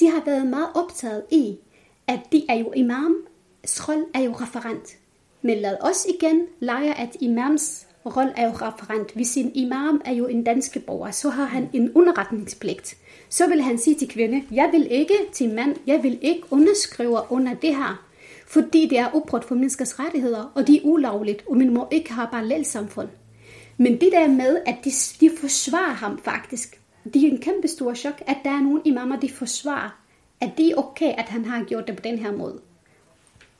De har været meget optaget i, at de er jo imam, rolle er jo referent. Men lad os igen lege, at imams rolle er jo referent. Hvis en imam er jo en dansk borger, så har han en underretningspligt. Så vil han sige til kvinde, jeg vil ikke til mand, jeg vil ikke underskrive under det her fordi det er opbrud for menneskers rettigheder, og det er ulovligt, og man må ikke have bare samfund. Men det der med, at de, de forsvarer ham faktisk, det er en kæmpe stor chok, at der er nogle imamer, de forsvarer, at det er okay, at han har gjort det på den her måde.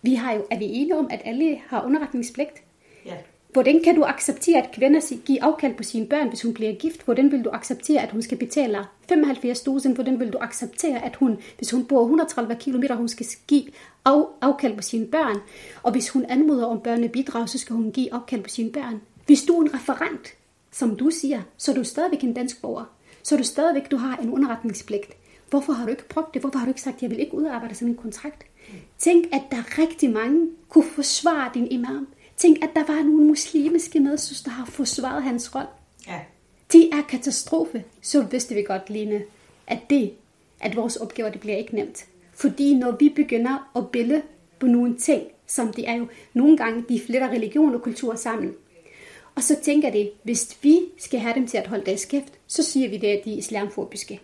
Vi har jo, er vi enige om, at alle har underretningspligt? Ja. Hvordan kan du acceptere, at kvinder giver afkald på sine børn, hvis hun bliver gift? Hvordan vil du acceptere, at hun skal betale 75.000? Hvordan vil du acceptere, at hun, hvis hun bor 130 km, hun skal give af, afkald på sine børn? Og hvis hun anmoder om børnebidrag, så skal hun give afkald på sine børn. Hvis du er en referent, som du siger, så er du stadigvæk en dansk borger. Så er du stadigvæk, du har en underretningspligt. Hvorfor har du ikke prøvet det? Hvorfor har du ikke sagt, at jeg vil ikke udarbejde sådan en kontrakt? Tænk, at der er rigtig mange kunne forsvare din imam. Tænk, at der var nogle muslimske medsøster, der har forsvaret hans rolle. Ja. Det er katastrofe. Så vidste vi godt, Line, at det, at vores opgaver, det bliver ikke nemt. Fordi når vi begynder at bille på nogle ting, som det er jo nogle gange, de fletter religion og kultur sammen. Og så tænker det, hvis vi skal have dem til at holde deres kæft, så siger vi det, at de er islamfobiske.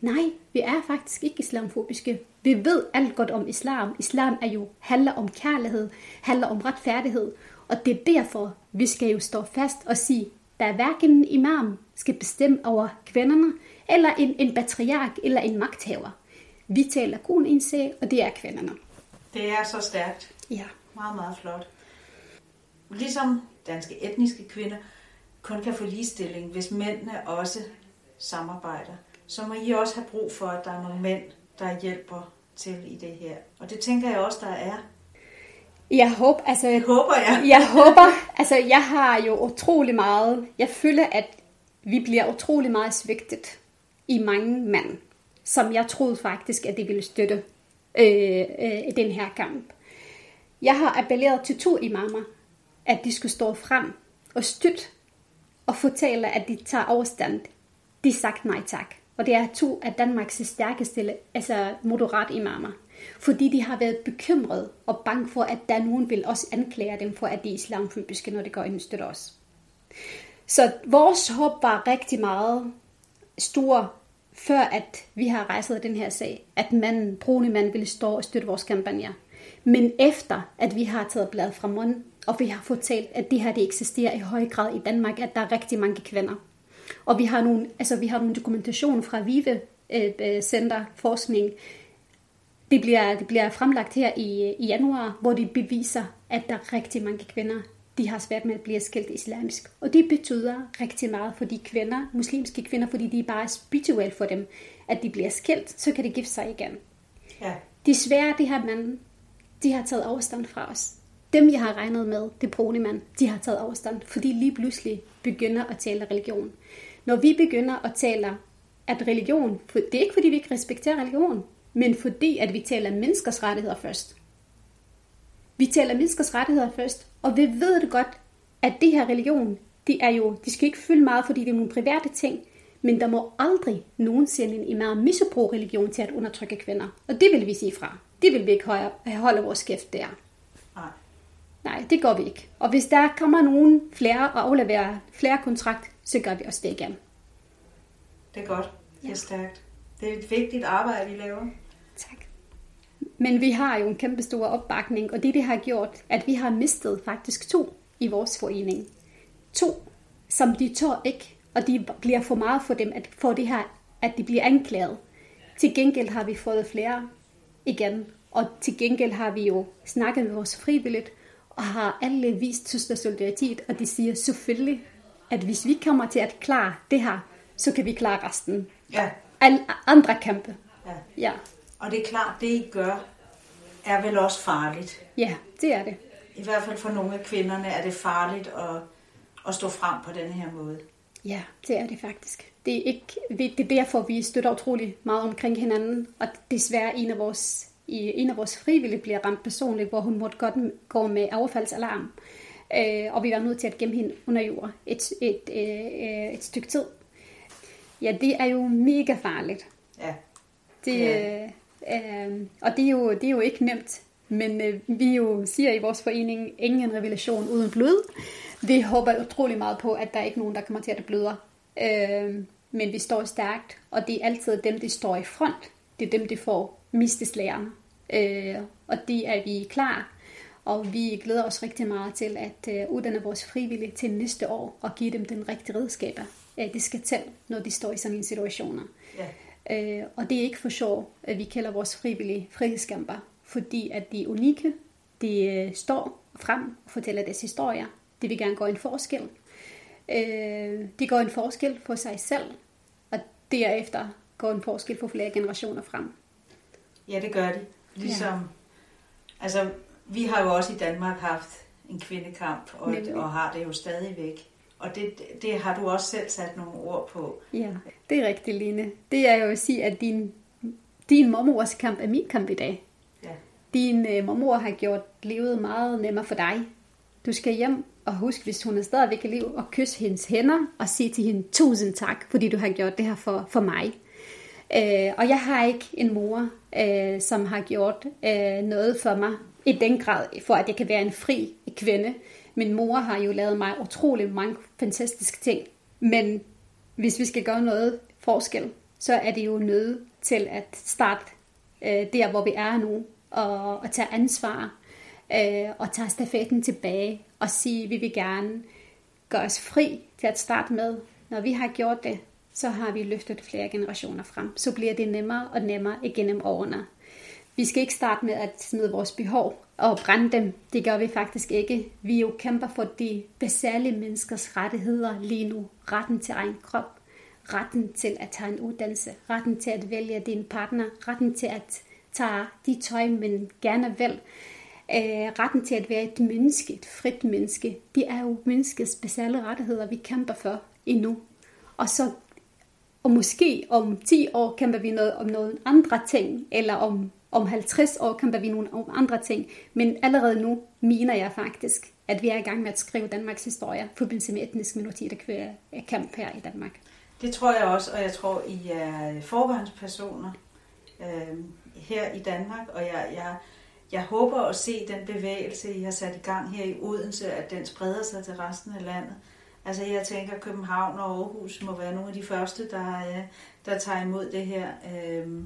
Nej, vi er faktisk ikke islamfobiske. Vi ved alt godt om islam. Islam er jo handler om kærlighed, handler om retfærdighed. Og det er derfor, vi skal jo stå fast og sige, der er hverken en imam skal bestemme over kvinderne, eller en, en patriark eller en magthaver. Vi taler kun en sag, og det er kvinderne. Det er så stærkt. Ja. Meget, meget flot. Ligesom danske etniske kvinder kun kan få ligestilling, hvis mændene også samarbejder, så må I også have brug for, at der er nogle mænd, der hjælper til i det her. Og det tænker jeg også, der er. Jeg håber, altså... Jeg håber, ja. jeg håber, altså jeg har jo utrolig meget, jeg føler, at vi bliver utrolig meget svigtet i mange mænd, som jeg troede faktisk, at de ville støtte øh, øh, den her kamp. Jeg har appelleret til to imamer, at de skulle stå frem og støtte og fortælle, at de tager afstand. De sagt nej tak. Og det er to af Danmarks stærkeste altså moderat imamer. Fordi de har været bekymrede og bange for, at der nogen vil også anklage dem for, at de er islamfobiske, når det går ind støtter os. Så vores håb var rigtig meget stor, før at vi har rejset den her sag, at manden, brune mand, ville stå og støtte vores kampagner. Men efter, at vi har taget bladet fra munden, og vi har fortalt, at det her det eksisterer i høj grad i Danmark, at der er rigtig mange kvinder. Og vi har nogle, altså vi har nogle dokumentation fra VIVE øh, øh, Center Forskning. Det bliver, det bliver fremlagt her i, i januar, hvor de beviser, at der er rigtig mange kvinder, de har svært med at blive skilt islamisk. Og det betyder rigtig meget for de kvinder, muslimske kvinder, fordi de er bare spirituelle for dem, at de bliver skilt, så kan de gifte sig igen. Ja. Desværre, det her mand, de har taget afstand fra os dem, jeg har regnet med, det brune mand, de har taget afstand, fordi lige pludselig begynder at tale religion. Når vi begynder at tale at religion, for det er ikke fordi vi ikke respekterer religion, men fordi at vi taler menneskers rettigheder først. Vi taler menneskers rettigheder først, og vi ved det godt, at det her religion, det er jo, de skal ikke fylde meget, fordi det er nogle private ting, men der må aldrig nogensinde en imam misbruge religion til at undertrykke kvinder. Og det vil vi sige fra. Det vil vi ikke holde vores kæft der. Nej, det går vi ikke. Og hvis der kommer nogen flere og afleverer flere kontrakt, så gør vi også det igen. Det er godt. Det er stærkt. Det er et vigtigt arbejde, I laver. Tak. Men vi har jo en kæmpe stor opbakning, og det det har gjort, at vi har mistet faktisk to i vores forening. To, som de tør ikke og de bliver for meget for dem, at for det her, at de bliver anklaget. Til gengæld har vi fået flere igen, og til gengæld har vi jo snakket med vores frivilligt, og har alle vist søster solidaritet, og de siger selvfølgelig, at hvis vi kommer til at klare det her, så kan vi klare resten. Ja. Alle andre kampe. ja. Ja, Og det er klart, det I gør, er vel også farligt. ja det er det. I hvert fald for nogle af kvinderne er det farligt at, at stå frem på den her måde. Ja, det er det faktisk. Det er, ikke, det det er derfor, vi støtter utrolig meget omkring hinanden. Og desværre en af vores, i- en af vores frivillige bliver ramt personligt, hvor hun måtte godt gå med affaldsalarm. Øh, og vi var nødt til at gemme hende under jord et, et, et, et stykke tid. Ja, det er jo mega farligt. Ja. Det, Ja. øh, og det er, jo, det er jo ikke nemt. Men øh, vi jo siger i vores forening, ingen revelation uden blod. Vi håber utrolig meget på, at der er ikke nogen, der kommer til at bløde. Øh, men vi står stærkt, og det er altid dem, der står i front. Det er dem, der får misteslæren. Øh, og det er vi klar. Og vi glæder os rigtig meget til at øh, uddanne vores frivillige til næste år og give dem den rigtige redskaber, øh, de skal til, når de står i sådan en situationer. ja. Øh, og det er ikke for sjov, at vi kalder vores frivillige frihedskæmper, fordi at de er unikke, de øh, står frem og fortæller deres historier. De vil gerne gøre en forskel. Øh, de gør en forskel for sig selv, og derefter går en forskel for flere generationer frem. Ja, det gør de. Ligesom, ja. altså, vi har jo også i Danmark haft en kvindekamp, og, Nemlig. og har det jo stadigvæk. Og det, det har du også selv sat nogle ord på. Ja, det er rigtigt, Line. Det er jo at sige, at din, din mormors kamp er min kamp i dag. Ja. Din øh, mormor har gjort livet meget nemmere for dig. Du skal hjem og husk, hvis hun er stadigvæk i liv, og kysse hendes hænder og sige til hende tusind tak, fordi du har gjort det her for, for mig. Øh, og jeg har ikke en mor, øh, som har gjort øh, noget for mig i den grad, for at jeg kan være en fri kvinde. Min mor har jo lavet mig utrolig mange fantastiske ting. Men hvis vi skal gøre noget forskel, så er det jo nødt til at starte øh, der, hvor vi er nu, og, og tage ansvar, øh, og tage stafetten tilbage, og sige, at vi vil gerne gøre os fri til at starte med. Når vi har gjort det, så har vi løftet flere generationer frem. Så bliver det nemmere og nemmere igennem årene. Vi skal ikke starte med at smide vores behov og brænde dem. Det gør vi faktisk ikke. Vi jo kæmper for de basale menneskers rettigheder lige nu. Retten til egen krop, retten til at tage en uddannelse, retten til at vælge din partner, retten til at tage de tøj, man gerne vil, øh, retten til at være et menneske, et frit menneske. Det er jo menneskets basale rettigheder, vi kæmper for endnu. Og så og måske om 10 år kæmper vi noget om nogle andre ting, eller om, om 50 år kæmper vi nogle om andre ting. Men allerede nu mener jeg faktisk, at vi er i gang med at skrive Danmarks historie i forbindelse med etnisk minoritet kamp her i Danmark. Det tror jeg også, og jeg tror, I er forgangspersoner øh, her i Danmark, og jeg, jeg, jeg håber at se den bevægelse, I har sat i gang her i Odense, at den spreder sig til resten af landet. Altså jeg tænker, at København og Aarhus må være nogle af de første, der, øh, der tager imod det her, øh,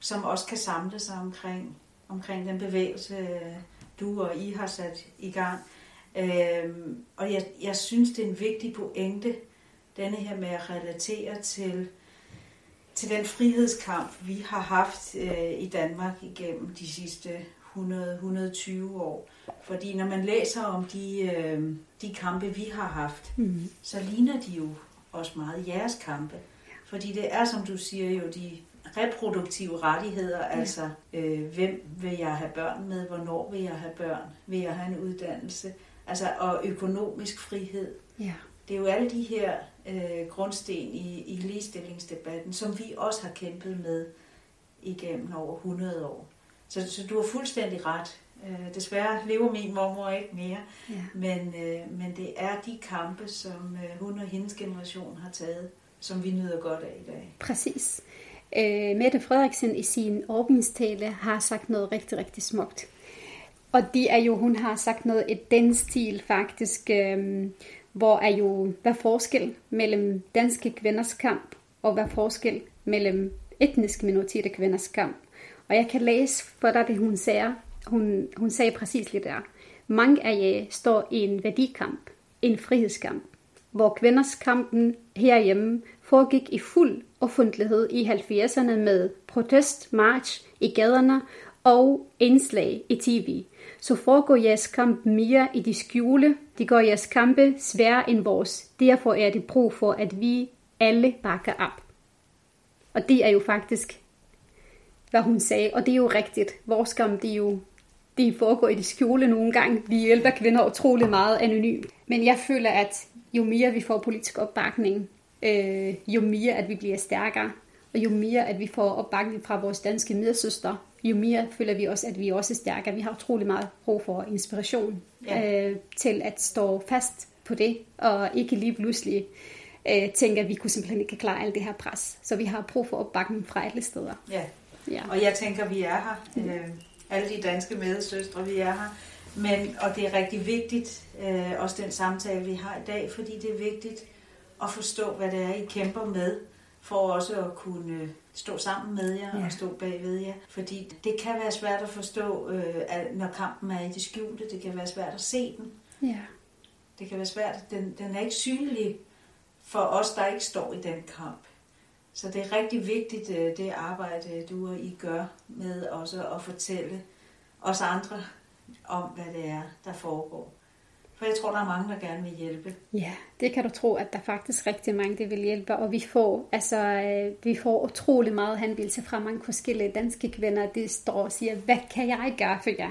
som også kan samle sig omkring, omkring den bevægelse, du og I har sat i gang. Øh, og jeg, jeg synes, det er en vigtig pointe, denne her med at relatere til, til den frihedskamp, vi har haft øh, i Danmark igennem de sidste 100-120 år. Fordi når man læser om de, øh, de kampe, vi har haft, Mm. så ligner de jo også meget jeres kampe. Fordi det er, som du siger, jo de reproduktive rettigheder, ja. altså øh, hvem vil jeg have børn med, hvornår vil jeg have børn, vil jeg have en uddannelse, altså og økonomisk frihed. Ja. Det er jo alle de her øh, grundsten i, i ligestillingsdebatten, som vi også har kæmpet med igennem over 100 år. Så, så du har fuldstændig ret. Øh, desværre lever min mormor ikke mere, ja. men, øh, men det er de kampe, som øh, hun og hendes generation har taget, som vi nyder godt af i dag. Præcis. Øh, Mette Frederiksen i sin åbningstale har sagt noget rigtig, rigtig smukt. Og det er jo, hun har sagt noget i den stil faktisk, øh, hvor er jo, hvad forskel mellem danske kvinders kamp, og hvad forskel mellem etniske minoriteter kvinders kamp. Og jeg kan læse for dig det, hun sagde. Hun, hun sagde præcis lige der. Mange af jer står i en værdikamp, en frihedskamp. hvor kvinders kampen herhjemme foregik i fuld offentlighed i 70'erne med protest, march i gaderne og indslag i tv, så foregår jeres kamp mere i de skjule. Det gør jeres kampe sværere end vores. Derfor er det brug for, at vi alle bakker op. Og det er jo faktisk, hvad hun sagde. Og det er jo rigtigt. Vores kamp, det er jo det foregår i de skjule nogle gange. Vi hjælper kvinder utrolig meget anonymt. Men jeg føler, at jo mere vi får politisk opbakning, øh, jo mere at vi bliver stærkere, og jo mere at vi får opbakning fra vores danske medsøstre, jo mere føler vi også, at vi også er stærkere. Vi har utrolig meget brug for inspiration ja. øh, til at stå fast på det, og ikke lige pludselig øh, tænke, at vi kunne simpelthen ikke klare alt det her pres. Så vi har brug for opbakning fra alle steder. Ja, ja. og jeg tænker, vi er her. Øh, alle de danske medsøstre, vi er her. Men, og det er rigtig vigtigt, øh, også den samtale, vi har i dag, fordi det er vigtigt at forstå, hvad det er, I kæmper med, for også at kunne stå sammen med jer ja. og stå bagved jer. Fordi det kan være svært at forstå, øh, når kampen er i det skjulte. Det kan være svært at se den. Ja. Det kan være svært. Den, den er ikke synlig for os, der ikke står i den kamp. Så det er rigtig vigtigt, øh, det arbejde, øh, du og I gør med også at fortælle os andre om, hvad det er, der foregår. For jeg tror, der er mange, der gerne vil hjælpe. Ja, det kan du tro, at der er faktisk rigtig mange, der vil hjælpe. Og vi får, altså, øh, vi får utrolig meget henvendelse fra mange forskellige danske kvinder. De står og siger, hvad kan jeg gøre for jer?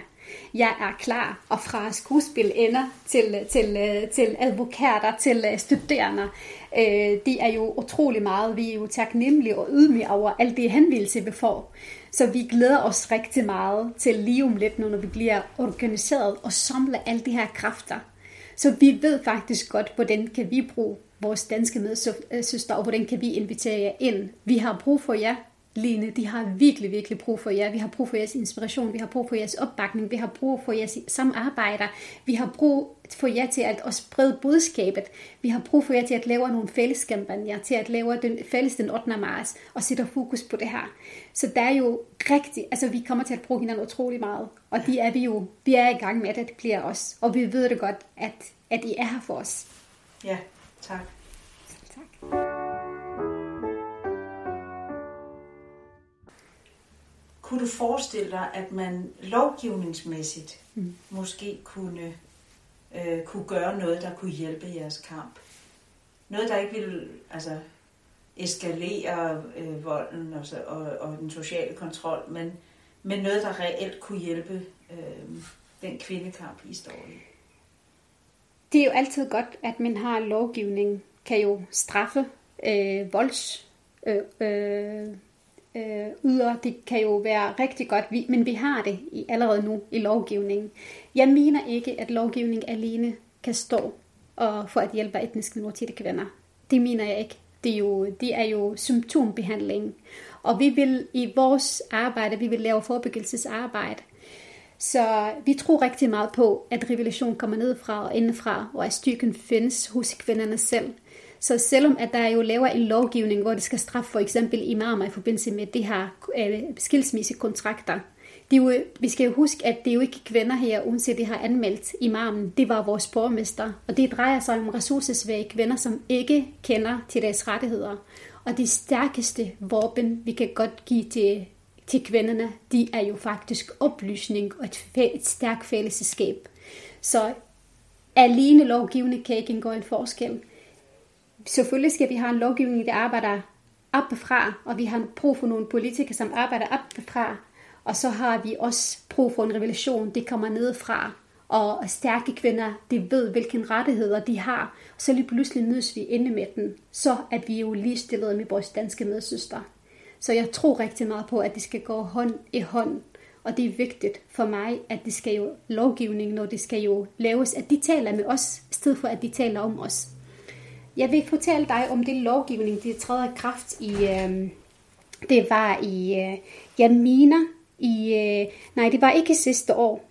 Jeg er klar, og fra skuespil ender til, til, til advokater, til øh, studerende. Øh, det er jo utrolig meget. Vi er jo taknemmelige og ydmyge over alt det henvendelse, vi får. Så vi glæder os rigtig meget til lige om lidt, når vi bliver organiseret og samle alle de her kræfter så vi ved faktisk godt, hvordan kan vi bruge vores danske medsøster, øh, og hvordan kan vi invitere jer ind. Vi har brug for jer, Line, de har virkelig, virkelig brug for jer. Vi har brug for jeres inspiration, vi har brug for jeres opbakning, vi har brug for jeres samarbejder, vi har brug for jer til at også sprede budskabet. Vi har brug for jer til at lave nogle fælleskampagner, til at lave den fælles den 8. marts og sætte fokus på det her. Så der er jo rigtig, altså vi kommer til at bruge hinanden utrolig meget, og det er vi jo, vi er i gang med, at det bliver os, og vi ved det godt, at, at I er her for os. Ja, tak. Kunne du forestille dig, at man lovgivningsmæssigt mm. måske kunne, øh, kunne gøre noget, der kunne hjælpe jeres kamp? Noget, der ikke ville altså, eskalere øh, volden og, så, og, og den sociale kontrol, men, men noget, der reelt kunne hjælpe øh, den kvindekamp, I står i? Det er jo altid godt, at man har lovgivning, kan jo straffe øh, volds øh, øh, øh, yder. Det kan jo være rigtig godt, men vi har det i, allerede nu i lovgivningen. Jeg mener ikke, at lovgivning alene kan stå og for at hjælpe etniske minoritetskvinder. Det mener jeg ikke. Det er, jo, det er jo symptombehandling. Og vi vil i vores arbejde, vi vil lave forebyggelsesarbejde. Så vi tror rigtig meget på, at revolution kommer nedfra og indefra, og at styrken findes hos kvinderne selv. Så selvom at der jo laver en lovgivning, hvor det skal straffe for eksempel imamer i forbindelse med det her øh, skilsmissekontrakter, det er jo, vi skal jo huske, at det er jo ikke kvinder her, uanset det har anmeldt imamen. Det var vores borgmester. Og det drejer sig om ressourcesvage kvinder, som ikke kender til deres rettigheder. Og det stærkeste våben, vi kan godt give til, til kvinderne, de er jo faktisk oplysning og et, et stærkt fællesskab. Så alene lovgivning kan ikke gå en forskel selvfølgelig skal vi have en lovgivning, der arbejder fra, og vi har brug for nogle politikere, som arbejder fra, og så har vi også brug for en revolution, det kommer ned fra, og stærke kvinder, de ved, hvilke rettigheder de har, så lige pludselig mødes vi inde med den, så at vi jo ligestillede med vores danske medsøster. Så jeg tror rigtig meget på, at det skal gå hånd i hånd, og det er vigtigt for mig, at det skal jo lovgivning, når det skal jo laves, at de taler med os, i stedet for at de taler om os. Jeg vil fortælle dig om det lovgivning, det træder kraft i, øh, det var i, øh, jeg mener, i, øh, nej, det var ikke sidste år.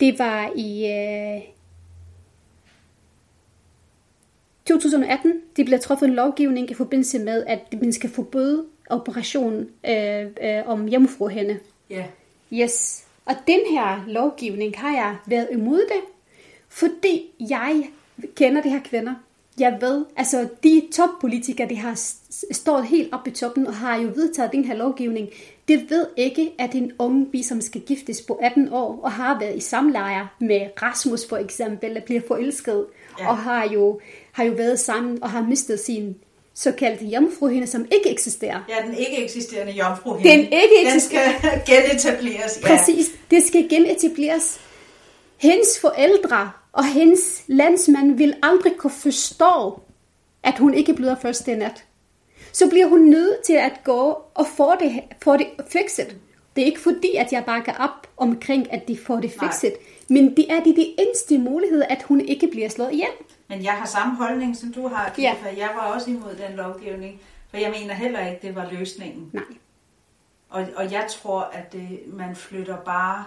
Det var i øh, 2018, det blev truffet en lovgivning i forbindelse med, at man skal forbyde operation øh, øh, om hjemmefruhænde. Ja. Yeah. Yes. Og den her lovgivning har jeg været imod det, fordi jeg kender de her kvinder. Jeg ved, altså de toppolitikere, de har stået helt oppe i toppen og har jo vedtaget den her lovgivning, det ved ikke, at en ung bi, som skal giftes på 18 år og har været i samleje med Rasmus for eksempel, eller bliver forelsket, ja. og har jo, har jo været sammen og har mistet sin såkaldte jomfruhinde, som ikke eksisterer. Ja, den ikke eksisterende jomfruhinde. Den ikke eksisterer. Den skal genetableres. Ja. Præcis, det skal genetableres. Hendes forældre og hendes landsmand vil aldrig kunne forstå, at hun ikke bliver først den nat. Så bliver hun nødt til at gå og få det, få det fikset. Det er ikke fordi, at jeg bakker op omkring, at de får det fikset. Nej. Men det er de, de eneste muligheder, at hun ikke bliver slået ihjel. Men jeg har samme holdning, som du har. Ja. Jeg var også imod den lovgivning. For jeg mener heller ikke, det var løsningen. Nej. Og, og jeg tror, at det, man flytter bare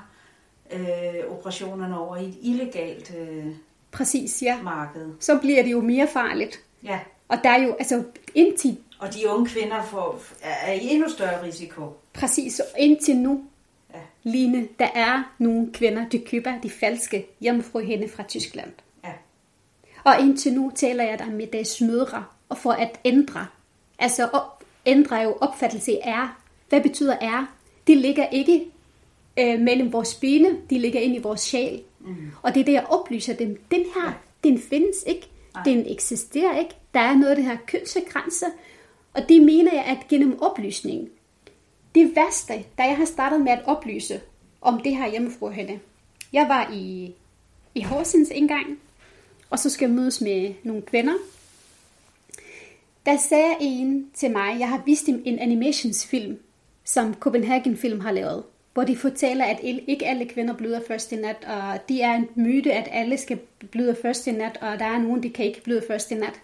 øh, operationerne over i et illegalt øh, Præcis, ja. marked. Så bliver det jo mere farligt. Ja. Og der er jo, altså indtil... Og de unge kvinder får, er i endnu større risiko. Præcis, og indtil nu, ja. Line, der er nogle kvinder, der køber de falske hjemmefruhinde fra Tyskland. Ja. Og indtil nu taler jeg der med deres mødre, og for at ændre. Altså op, ændre jo opfattelse er. Hvad betyder er? Det ligger ikke øh, mellem vores bene, de ligger ind i vores sjæl. Mm. Og det er det, jeg oplyser dem. Den her, ja. den findes ikke. Nej. Den eksisterer ikke. Der er noget af det her kønsgrænse. Og det mener jeg, at gennem oplysning, det værste, da jeg har startet med at oplyse om det her hjemmefruhænde. Jeg var i, i Horsens en gang, og så skal jeg mødes med nogle kvinder. Der sagde en til mig, jeg har vist en animationsfilm, som Copenhagen Film har lavet hvor de fortæller, at ikke alle kvinder bløder først i nat, og de er en myte, at alle skal bløde først i nat, og der er nogen, der kan ikke bløde først i nat.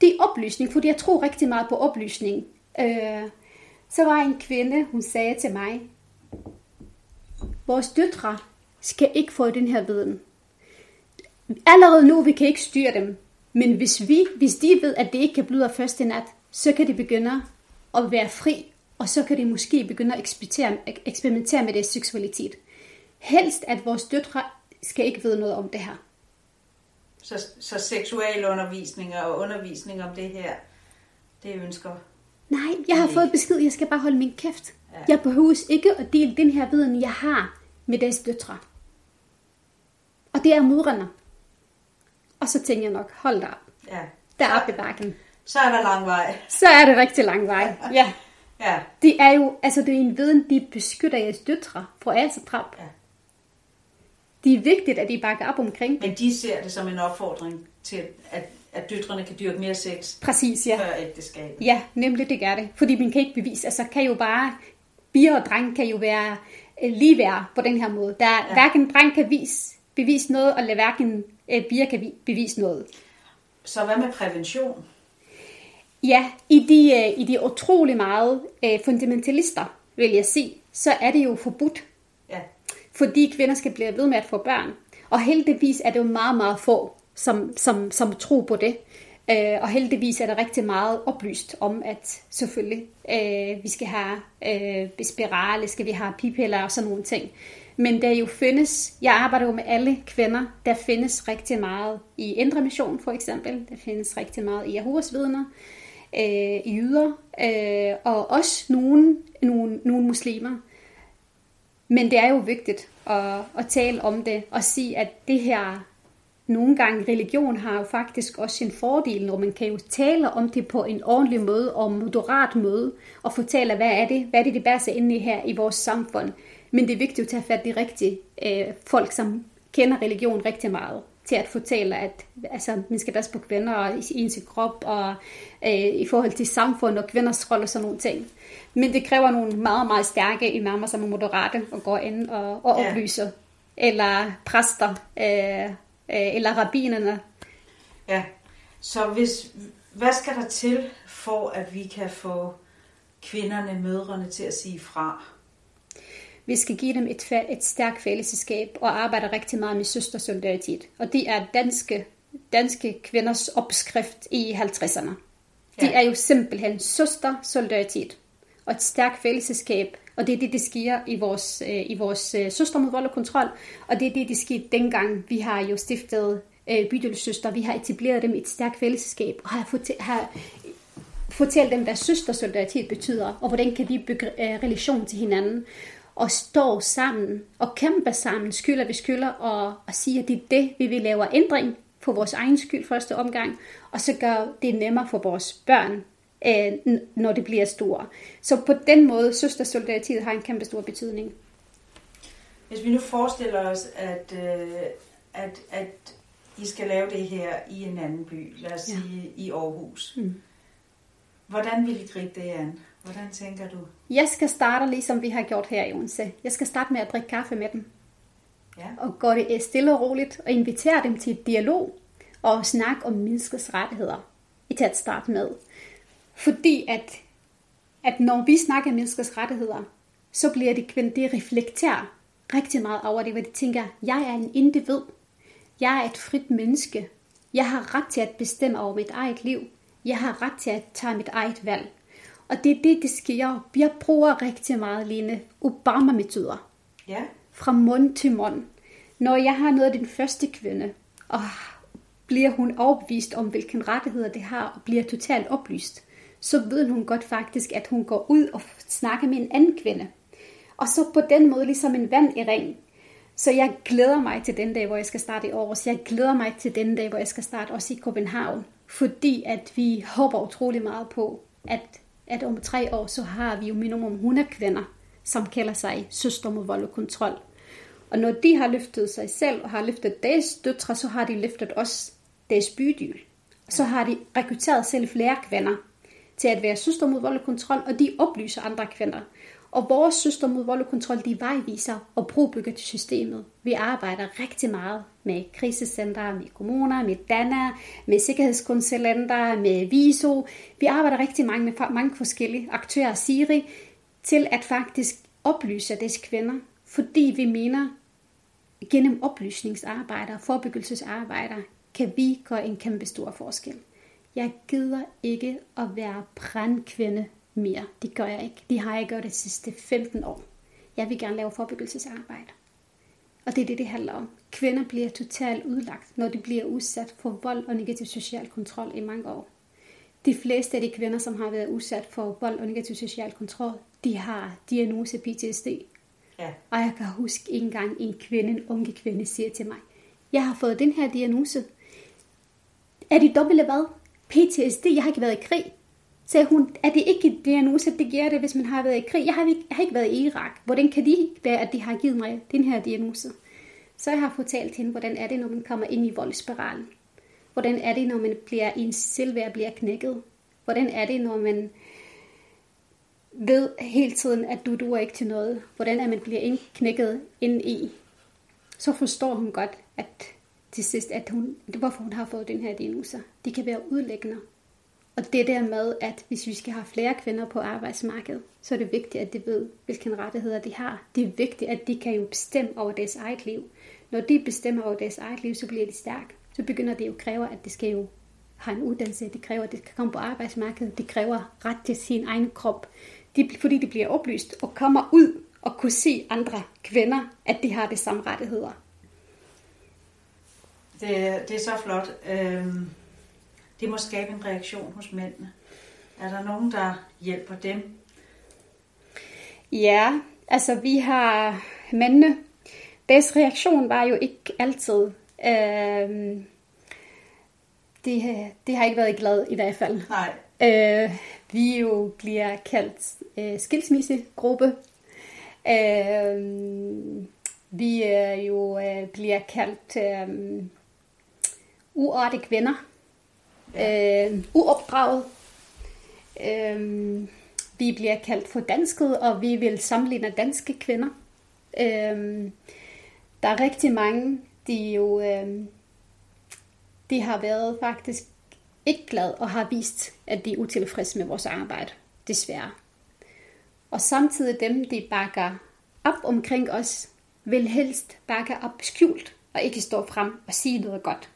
Det er oplysning, fordi jeg tror rigtig meget på oplysning. Øh, så var en kvinde, hun sagde til mig, vores døtre skal ikke få den her viden. Allerede nu, vi kan ikke styre dem, men hvis, vi, hvis de ved, at det ikke kan bløde først i nat, så kan de begynde at være fri og så kan de måske begynde at eksperimentere, eksperimentere med deres seksualitet. Helst, at vores døtre skal ikke vide noget om det her. Så, så seksualundervisning og undervisning om det her, det ønsker... Nej, jeg har fået besked, jeg skal bare holde min kæft. Ja. Jeg behøver ikke at dele den her viden, jeg har med deres døtre. Og det er mødrene. Og så tænker jeg nok, hold da op. Ja. Der er op i bakken. Så er der lang vej. Så er det rigtig lang vej, ja. Ja. Det er jo, altså det er en viden, de beskytter jeres døtre fra asetrap. Ja. Det er vigtigt, at de bakker op omkring Men de ser det som en opfordring til, at, at døtrene kan dyrke mere sex Præcis, ja. før ægteskab. Ja, nemlig det gør det. Fordi man kan ikke bevise, altså kan jo bare, bier og dreng kan jo være øh, lige være på den her måde. Der ja. hverken dreng kan vise, bevise noget, eller hverken øh, bier kan bevise noget. Så hvad med prævention? Ja, i de, øh, i de utrolig meget øh, fundamentalister, vil jeg sige, så er det jo forbudt. Ja. Fordi kvinder skal blive ved med at få børn. Og heldigvis er det jo meget, meget få, som, som, som tror på det. Øh, og heldigvis er der rigtig meget oplyst om, at selvfølgelig øh, vi skal have øh, spirale, skal vi have pipiller og sådan nogle ting. Men der jo findes, jeg arbejder jo med alle kvinder, der findes rigtig meget i Indre Mission for eksempel, der findes rigtig meget i Jehovas vidner, øh, jøder, øh, og også nogle, nogle, nogle muslimer. Men det er jo vigtigt at, at tale om det og sige, at det her nogle gange religion har jo faktisk også sin fordel, når man kan jo tale om det på en ordentlig måde og moderat måde, og fortælle, hvad er det, hvad er det, det bærer sig ind i her i vores samfund. Men det er vigtigt at tage fat i rigtige øh, folk, som kender religion rigtig meget til at fortælle, at altså, man skal passe på kvinder og i ens krop og øh, i forhold til samfund og kvinders rolle og sådan nogle ting. Men det kræver nogle meget, meget stærke imamer, som er moderate og går ind og, og oplyser. Ja. Eller præster, øh, øh, eller rabbinerne. Ja, så hvis, hvad skal der til for, at vi kan få kvinderne, mødrene til at sige fra? Vi skal give dem et, et stærkt fællesskab og arbejde rigtig meget med søstersolidaritet. Og det er danske, danske kvinders opskrift i 50'erne. Ja. Det er jo simpelthen søstersolidaritet og et stærkt fællesskab. Og det er det, det sker i vores, øh, i vores øh, søster mod vold og kontrol. Og det er det, det skete dengang. Vi har jo stiftet øh, bydelssøster. Vi har etableret dem i et stærkt fællesskab, og har, fortæ- har fortalt dem, hvad søstersolidaritet betyder, og hvordan kan vi bygge øh, relation til hinanden, og stå sammen, og kæmpe sammen, skylder ved skylder, og, og sige, at det er det, vi vil lave ændring for vores egen skyld første omgang, og så gør det nemmere for vores børn, øh, når det bliver store. Så på den måde, søstersolidaritet har en kæmpe stor betydning. Hvis vi nu forestiller os, at, øh, at, at I skal lave det her i en anden by, lad os ja. sige i Aarhus. Mm. Hvordan vil I gribe det an? Hvordan tænker du? Jeg skal starte ligesom vi har gjort her i Odense. Jeg skal starte med at drikke kaffe med dem. Ja. Og gå det stille og roligt og invitere dem til et dialog og snakke om menneskets rettigheder i til at starte med. Fordi at, at når vi snakker om menneskets rettigheder, så bliver det kvinder, det reflekterer rigtig meget over det, hvor de tænker, jeg er en individ. Jeg er et frit menneske. Jeg har ret til at bestemme over mit eget liv. Jeg har ret til at tage mit eget valg. Og det er det, det sker. Jeg bruger rigtig meget, Line, Obama-metoder. Ja. Fra mund til mund. Når jeg har noget af den første kvinde, og bliver hun overbevist om, hvilken rettigheder det har, og bliver totalt oplyst, så ved hun godt faktisk, at hun går ud og snakker med en anden kvinde. Og så på den måde ligesom en vand i ring. Så jeg glæder mig til den dag, hvor jeg skal starte i Aarhus. Jeg glæder mig til den dag, hvor jeg skal starte også i København. Fordi at vi håber utrolig meget på, at, at om tre år, så har vi jo minimum 100 kvinder, som kalder sig søster mod vold og kontrol. Og når de har løftet sig selv og har løftet deres døtre, så har de løftet også deres bydyl. Så har de rekrutteret selv flere kvinder til at være søster mod vold og kontrol, og de oplyser andre kvinder. Og vores søster mod vold og kontrol, de vejviser og brobygger til systemet. Vi arbejder rigtig meget med krisecenter, med kommuner, med DANA, med sikkerhedskonsulenter, med VISO. Vi arbejder rigtig mange med mange forskellige aktører, Siri, til at faktisk oplyse disse kvinder, fordi vi mener, gennem oplysningsarbejder og forebyggelsesarbejder, kan vi gøre en kæmpe stor forskel. Jeg gider ikke at være brandkvinde mere. Det gør jeg ikke. Det har jeg gjort de sidste 15 år. Jeg vil gerne lave forebyggelsesarbejde. Og det er det, det handler om. Kvinder bliver totalt udlagt, når de bliver udsat for vold og negativ social kontrol i mange år. De fleste af de kvinder, som har været udsat for vold og negativ social kontrol, de har diagnose PTSD. Ja. Og jeg kan huske en gang en kvinde, en unge kvinde, siger til mig, jeg har fået den her diagnose. Er det dobbelt hvad? PTSD, jeg har ikke været i krig. Så hun, er det ikke en diagnose, det giver det, hvis man har været i krig? Jeg har, ikke, jeg har ikke været i Irak. Hvordan kan det være, at de har givet mig den her diagnose? Så jeg har fortalt hende, hvordan er det, når man kommer ind i voldsspiralen? Hvordan er det, når man bliver, en selvværd bliver knækket? Hvordan er det, når man ved hele tiden, at du duer ikke til noget? Hvordan er man bliver knækket ind i? Så forstår hun godt, at til sidst, at hun, hvorfor hun har fået den her diagnose. Det kan være udlæggende. Og det der med, at hvis vi skal have flere kvinder på arbejdsmarkedet, så er det vigtigt, at de ved, hvilke rettigheder de har. Det er vigtigt, at de kan jo bestemme over deres eget liv. Når de bestemmer over deres eget liv, så bliver de stærke. Så begynder det jo at kræve, at de skal jo have en uddannelse. Det kræver, at de kan komme på arbejdsmarkedet. Det kræver ret til sin egen krop. De, fordi de bliver oplyst og kommer ud og kunne se andre kvinder, at de har de samme rettigheder. Det, det er så flot. Øhm, det må skabe en reaktion hos mændene. Er der nogen, der hjælper dem? Ja, altså vi har mændene. Deres reaktion var jo ikke altid. Øhm, det, det har ikke været glad i hvert fald. Nej. Øh, vi jo bliver kaldt øh, skilsmissegruppe. Øh, vi øh, jo øh, bliver kaldt øh, uartige øh, uopdraget. Øh, vi bliver kaldt for dansket, og vi vil sammenligne danske kvinder. Øh, der er rigtig mange, de jo øh, de har været faktisk ikke glad og har vist, at de er utilfredse med vores arbejde, desværre. Og samtidig dem, de bakker op omkring os, vil helst bakke op skjult og ikke stå frem og sige noget godt.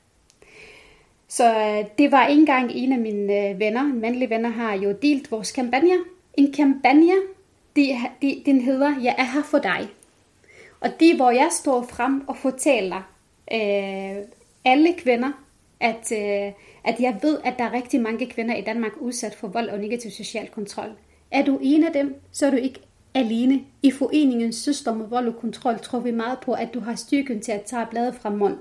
Så øh, det var engang en af mine øh, venner, mandlige venner, har jo delt vores kampagne. En kampagne, de, de, den hedder Jeg er her for dig. Og det hvor jeg står frem og fortæller, øh, alle kvinder, at, øh, at jeg ved, at der er rigtig mange kvinder i Danmark udsat for vold og negativ social kontrol. Er du en af dem, så er du ikke alene. I foreningen Søster med vold og kontrol tror vi meget på, at du har styrken til at tage bladet fra munden.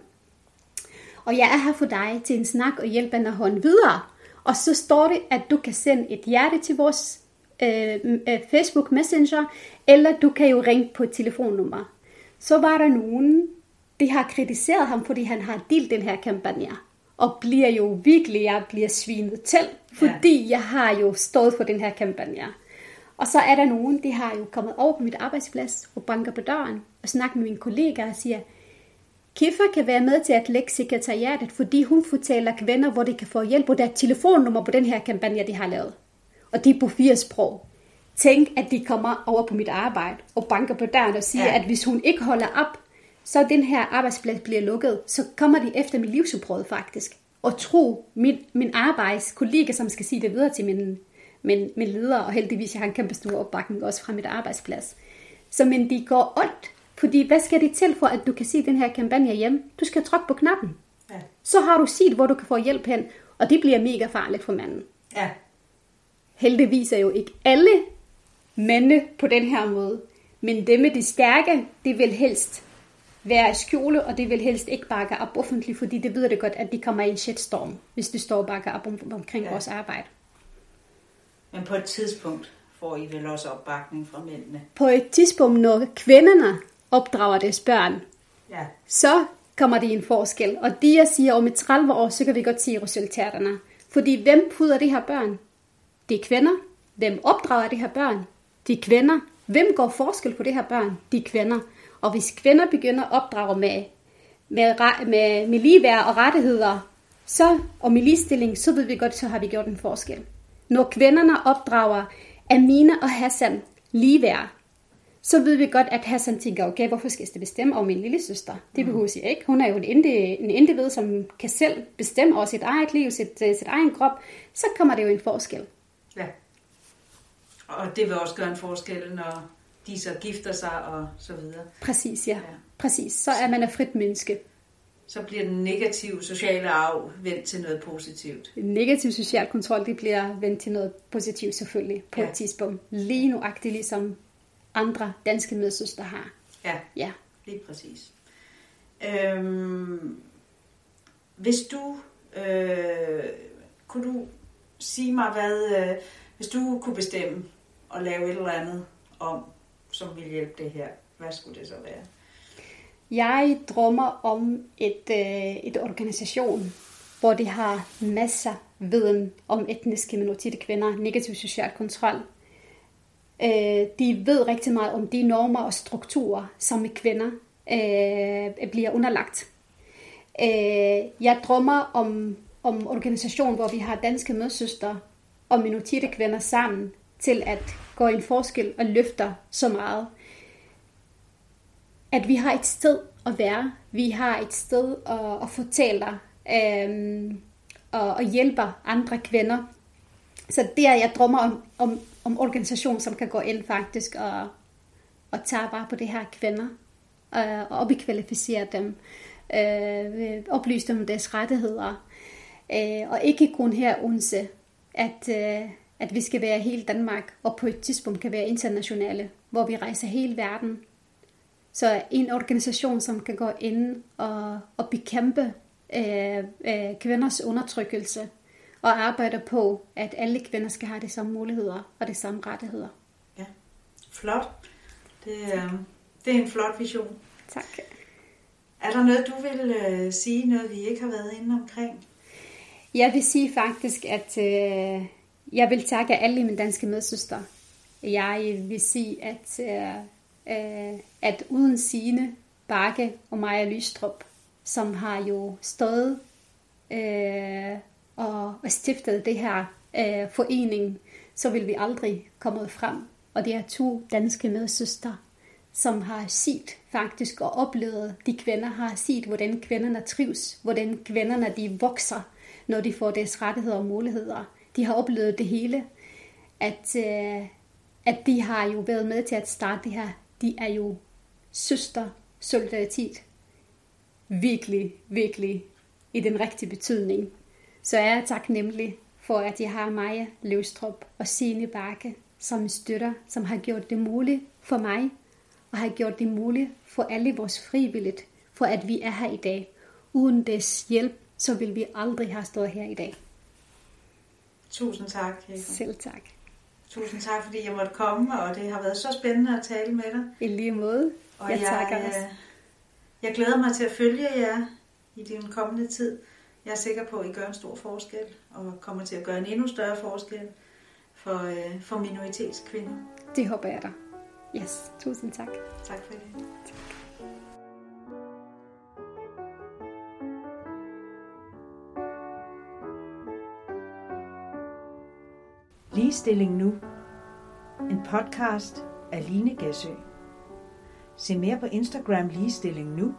Og jeg er her for dig til en snak og hjælpe en hånd videre. Og så står det, at du kan sende et hjerte til vores øh, øh, Facebook Messenger, eller du kan jo ringe på et telefonnummer. Så var der nogen, de har kritiseret ham, fordi han har delt den her kampagne. Og bliver jo virkelig, jeg bliver svinet til, fordi ja. jeg har jo stået for den her kampagne. Og så er der nogen, de har jo kommet over på mit arbejdsplads og banker på døren og snakker med mine kollegaer og siger, Kiffer kan være med til at lægge sekretariatet, fordi hun fortæller kvinder, hvor de kan få hjælp, og der er telefonnummer på den her kampagne, de har lavet. Og de er på fire sprog. Tænk, at de kommer over på mit arbejde og banker på døren og siger, ja. at hvis hun ikke holder op, så den her arbejdsplads bliver lukket, så kommer de efter mit livsudbrud faktisk. Og tro min, min arbejdskollega, som skal sige det videre til min, min, min leder, og heldigvis jeg har en kæmpe stor opbakning også fra mit arbejdsplads. Så men de går ondt, fordi hvad skal det til for, at du kan se den her kampagne hjem? Du skal trykke på knappen. Ja. Så har du set, hvor du kan få hjælp hen, og det bliver mega farligt for manden. Ja. Heldigvis er jo ikke alle mænd på den her måde. Men dem med de stærke, det vil helst være i skjule, og det vil helst ikke bakke op offentligt, fordi det ved det godt, at de kommer i en shitstorm, hvis de står og bakker op om, omkring ja. vores arbejde. Men på et tidspunkt får I vel også opbakning fra mændene? På et tidspunkt, når kvinderne opdrager deres børn, ja. så kommer det en forskel. Og det jeg siger, om et 30 år, så kan vi godt se resultaterne. Fordi hvem puder de her børn? Det er kvinder. Hvem opdrager de her børn? De er kvinder. Hvem går forskel på de her børn? De er kvinder. Og hvis kvinder begynder at opdrage med, med, med, med ligeværd og rettigheder, så, og med ligestilling, så ved vi godt, så har vi gjort en forskel. Når kvinderne opdrager Amina og Hassan ligeværd, så ved vi godt, at Hassan tænker, okay, hvorfor skal jeg bestemme over min lille søster? Det mm. behøver jeg ikke. Hun er jo en, en individ, som kan selv bestemme over sit eget liv, sit, øh, sit egen krop. Så kommer det jo en forskel. Ja. Og det vil også gøre en forskel, når de så gifter sig og så videre. Præcis, ja. ja. Præcis. Så er man et frit menneske. Så bliver den negative sociale arv vendt til noget positivt. Negativ social kontrol, det bliver vendt til noget positivt selvfølgelig på ja. et tidspunkt. Lige nuagtigt ligesom andre danske medsøster har. Ja, ja. lige præcis. Øhm, hvis du, øh, kunne du sige mig, hvad, øh, hvis du kunne bestemme og lave et eller andet om, som vil hjælpe det her, hvad skulle det så være? Jeg drømmer om et, øh, et organisation, hvor de har masser viden om etniske minoritetskvinder, negativ social kontrol. Øh, de ved rigtig meget om de normer og strukturer, som kvinder øh, bliver underlagt. Øh, jeg drømmer om, om organisation, hvor vi har danske medsøstre og minoritetskvinder sammen til at gå en forskel og løfter så meget at vi har et sted at være. Vi har et sted at, at fortælle øh, og, og hjælpe andre kvinder. Så det er, jeg drømmer om, om, om organisation, som kan gå ind faktisk og, og tage vare på det her kvinder. Øh, og opkvalificere dem. Øh, øh, oplyse dem om deres rettigheder. Øh, og ikke kun her unse, at, øh, at vi skal være hele Danmark, og på et tidspunkt kan være internationale, hvor vi rejser hele verden så en organisation, som kan gå ind og, og bekæmpe øh, øh, kvinders undertrykkelse og arbejde på, at alle kvinder skal have de samme muligheder og de samme rettigheder. Ja, flot. Det, øh, det er en flot vision. Tak. Er der noget, du vil øh, sige, noget vi ikke har været inde omkring? Jeg vil sige faktisk, at øh, jeg vil takke alle mine danske medsøstre. Jeg vil sige, at øh, øh, at uden sine Bakke og Maja Lystrup, som har jo stået øh, og, og stiftet det her øh, forening, så vil vi aldrig komme frem. Og det er to danske medsøstre, som har set faktisk og oplevet, de kvinder har set, hvordan kvinderne trives, hvordan kvinderne de vokser, når de får deres rettigheder og muligheder. De har oplevet det hele, at, øh, at de har jo været med til at starte det her de er jo søster solidaritet. Virkelig, virkelig i den rigtige betydning, så er jeg taknemmelig for, at jeg har Maja Løstrup og Signe Bakke som støtter, som har gjort det muligt for mig, og har gjort det muligt for alle vores frivilligt, for at vi er her i dag. Uden deres hjælp, så vil vi aldrig have stået her i dag. Tusind tak, Eva. Selv tak. Tusind tak, fordi jeg måtte komme, og det har været så spændende at tale med dig. I lige måde. Og jeg, jeg, takker også. jeg glæder mig til at følge jer i den kommende tid. Jeg er sikker på, at I gør en stor forskel, og kommer til at gøre en endnu større forskel for, øh, for minoritetskvinder. Det håber jeg da. Yes, tusind tak. Tak for det. Ligestilling nu. En podcast af Line Gæsø. Se mere på Instagram Ligestilling nu